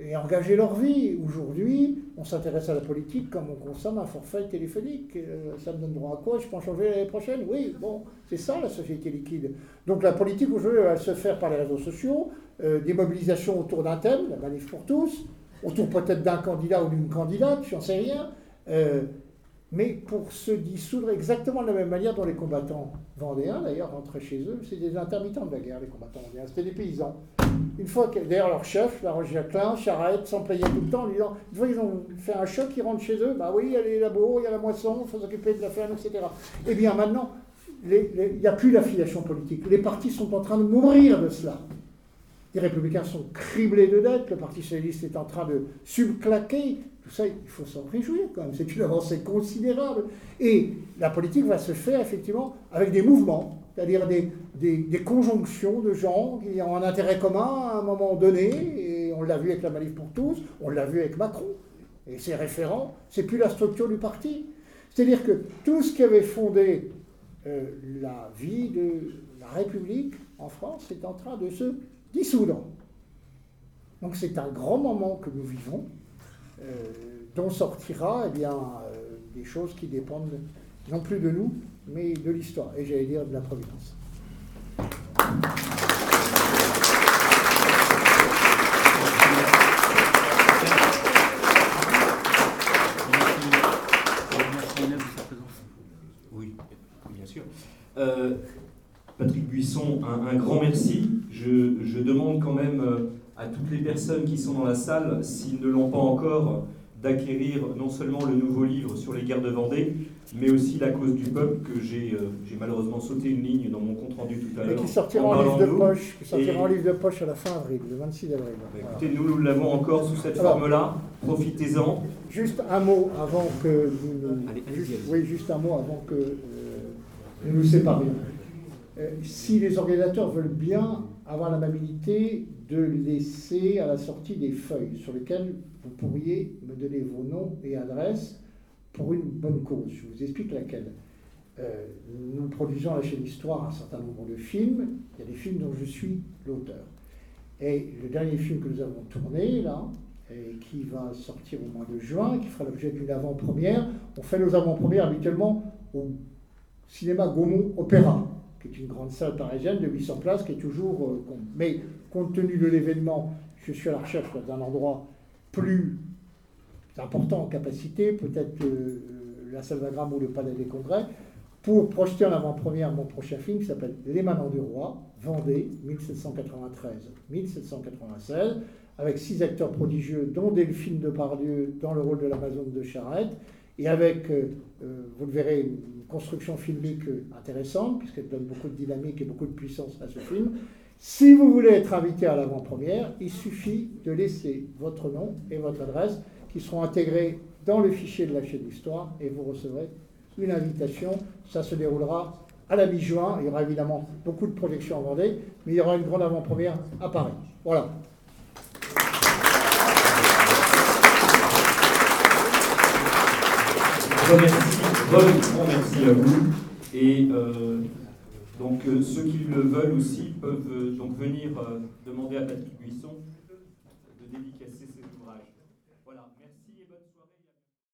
et engager leur vie. Aujourd'hui, on s'intéresse à la politique comme on consomme un forfait téléphonique. Euh, ça me donne droit à quoi? Je peux en changer l'année prochaine? Oui, bon, c'est ça la société liquide. Donc la politique aujourd'hui, va se faire par les réseaux sociaux, euh, des mobilisations autour d'un thème, la manif pour tous, autour peut-être d'un candidat ou d'une candidate, je n'en sais rien. Euh, mais pour se dissoudre exactement de la même manière dont les combattants vendéens, d'ailleurs, rentraient chez eux. C'est des intermittents de la guerre, les combattants vendéens. C'était des paysans. Une fois que, d'ailleurs, leur chef, la Roche Jacquelin, Charette, s'employait tout le temps en disant Une fois qu'ils ont fait un choc, ils rentrent chez eux. Bah oui, il y a les labos, il y a la moisson, il faut s'occuper de la ferme, etc. Eh bien, maintenant, il n'y a plus d'affiliation politique. Les partis sont en train de mourir de cela. Les républicains sont criblés de dettes, le Parti socialiste est en train de subclaquer. Tout ça, il faut s'en réjouir quand même. C'est une avancée considérable. Et la politique va se faire effectivement avec des mouvements, c'est-à-dire des, conjonctions de gens qui ont un intérêt commun à un moment donné. Et on l'a vu avec la Manif pour tous, on l'a vu avec Macron. Et ses référents, c'est plus la structure du parti. C'est-à-dire que tout ce qui avait fondé euh, la vie de la République en France est en train de se dissoudre. Donc c'est un grand moment que nous vivons, dont sortira eh bien, euh, des choses qui dépendent non plus de nous, mais de l'histoire, et j'allais dire de la Providence. Oui, bien sûr. Euh, Patrick Buisson, un, grand merci. Je, demande quand même euh, à toutes les personnes qui sont dans la salle, s'ils ne l'ont pas encore, d'acquérir non seulement le nouveau livre sur les guerres de Vendée, mais aussi La cause du peuple, que j'ai euh, malheureusement sauté une ligne dans mon compte rendu tout à l'heure. Et qui sortira en, livre de poche, qui sortira en livre de poche à la fin avril, le 26 avril. Bah, écoutez, nous, nous l'avons encore sous cette forme-là. Profitez-en. Juste un mot avant que nous, oui, juste un mot avant que euh, nous nous séparions. Euh, si les organisateurs veulent bien avoir l'amabilité de laisser à la sortie des feuilles sur lesquelles vous pourriez me donner vos noms et adresses pour une bonne cause. Je vous explique laquelle. Euh, nous produisons à la chaîne Histoire un certain nombre de films. Il y a des films dont je suis l'auteur. Et le dernier film que nous avons tourné, là, et qui va sortir au mois de juin, qui fera l'objet d'une avant-première, on fait nos avant-premières habituellement au cinéma Gaumont Opéra qui est une grande salle parisienne de 800 places, qui est toujours... Euh, mais compte tenu de l'événement, je suis à la recherche d'un endroit plus important en capacité, peut-être euh, la salle Wagram ou le Palais des Congrès, pour projeter en avant-première mon prochain film qui s'appelle Les Manants du Roi, Vendée, 1793-1796, avec six acteurs prodigieux, dont Delphine de Pardieu dans le rôle de l'Amazone de Charette, et avec, euh, vous le verrez, construction filmique intéressante, puisqu'elle donne beaucoup de dynamique et beaucoup de puissance à ce film. Si vous voulez être invité à l'avant-première, il suffit de laisser votre nom et votre adresse qui seront intégrés dans le fichier de la chaîne d'histoire et vous recevrez une invitation. Ça se déroulera à la mi-juin. Il y aura évidemment beaucoup de projections en Vendée, mais il y aura une grande avant-première à Paris. Voilà. Grand merci à vous. Et euh, donc euh, ceux qui le veulent aussi peuvent euh, donc venir demander à Patrick Buisson.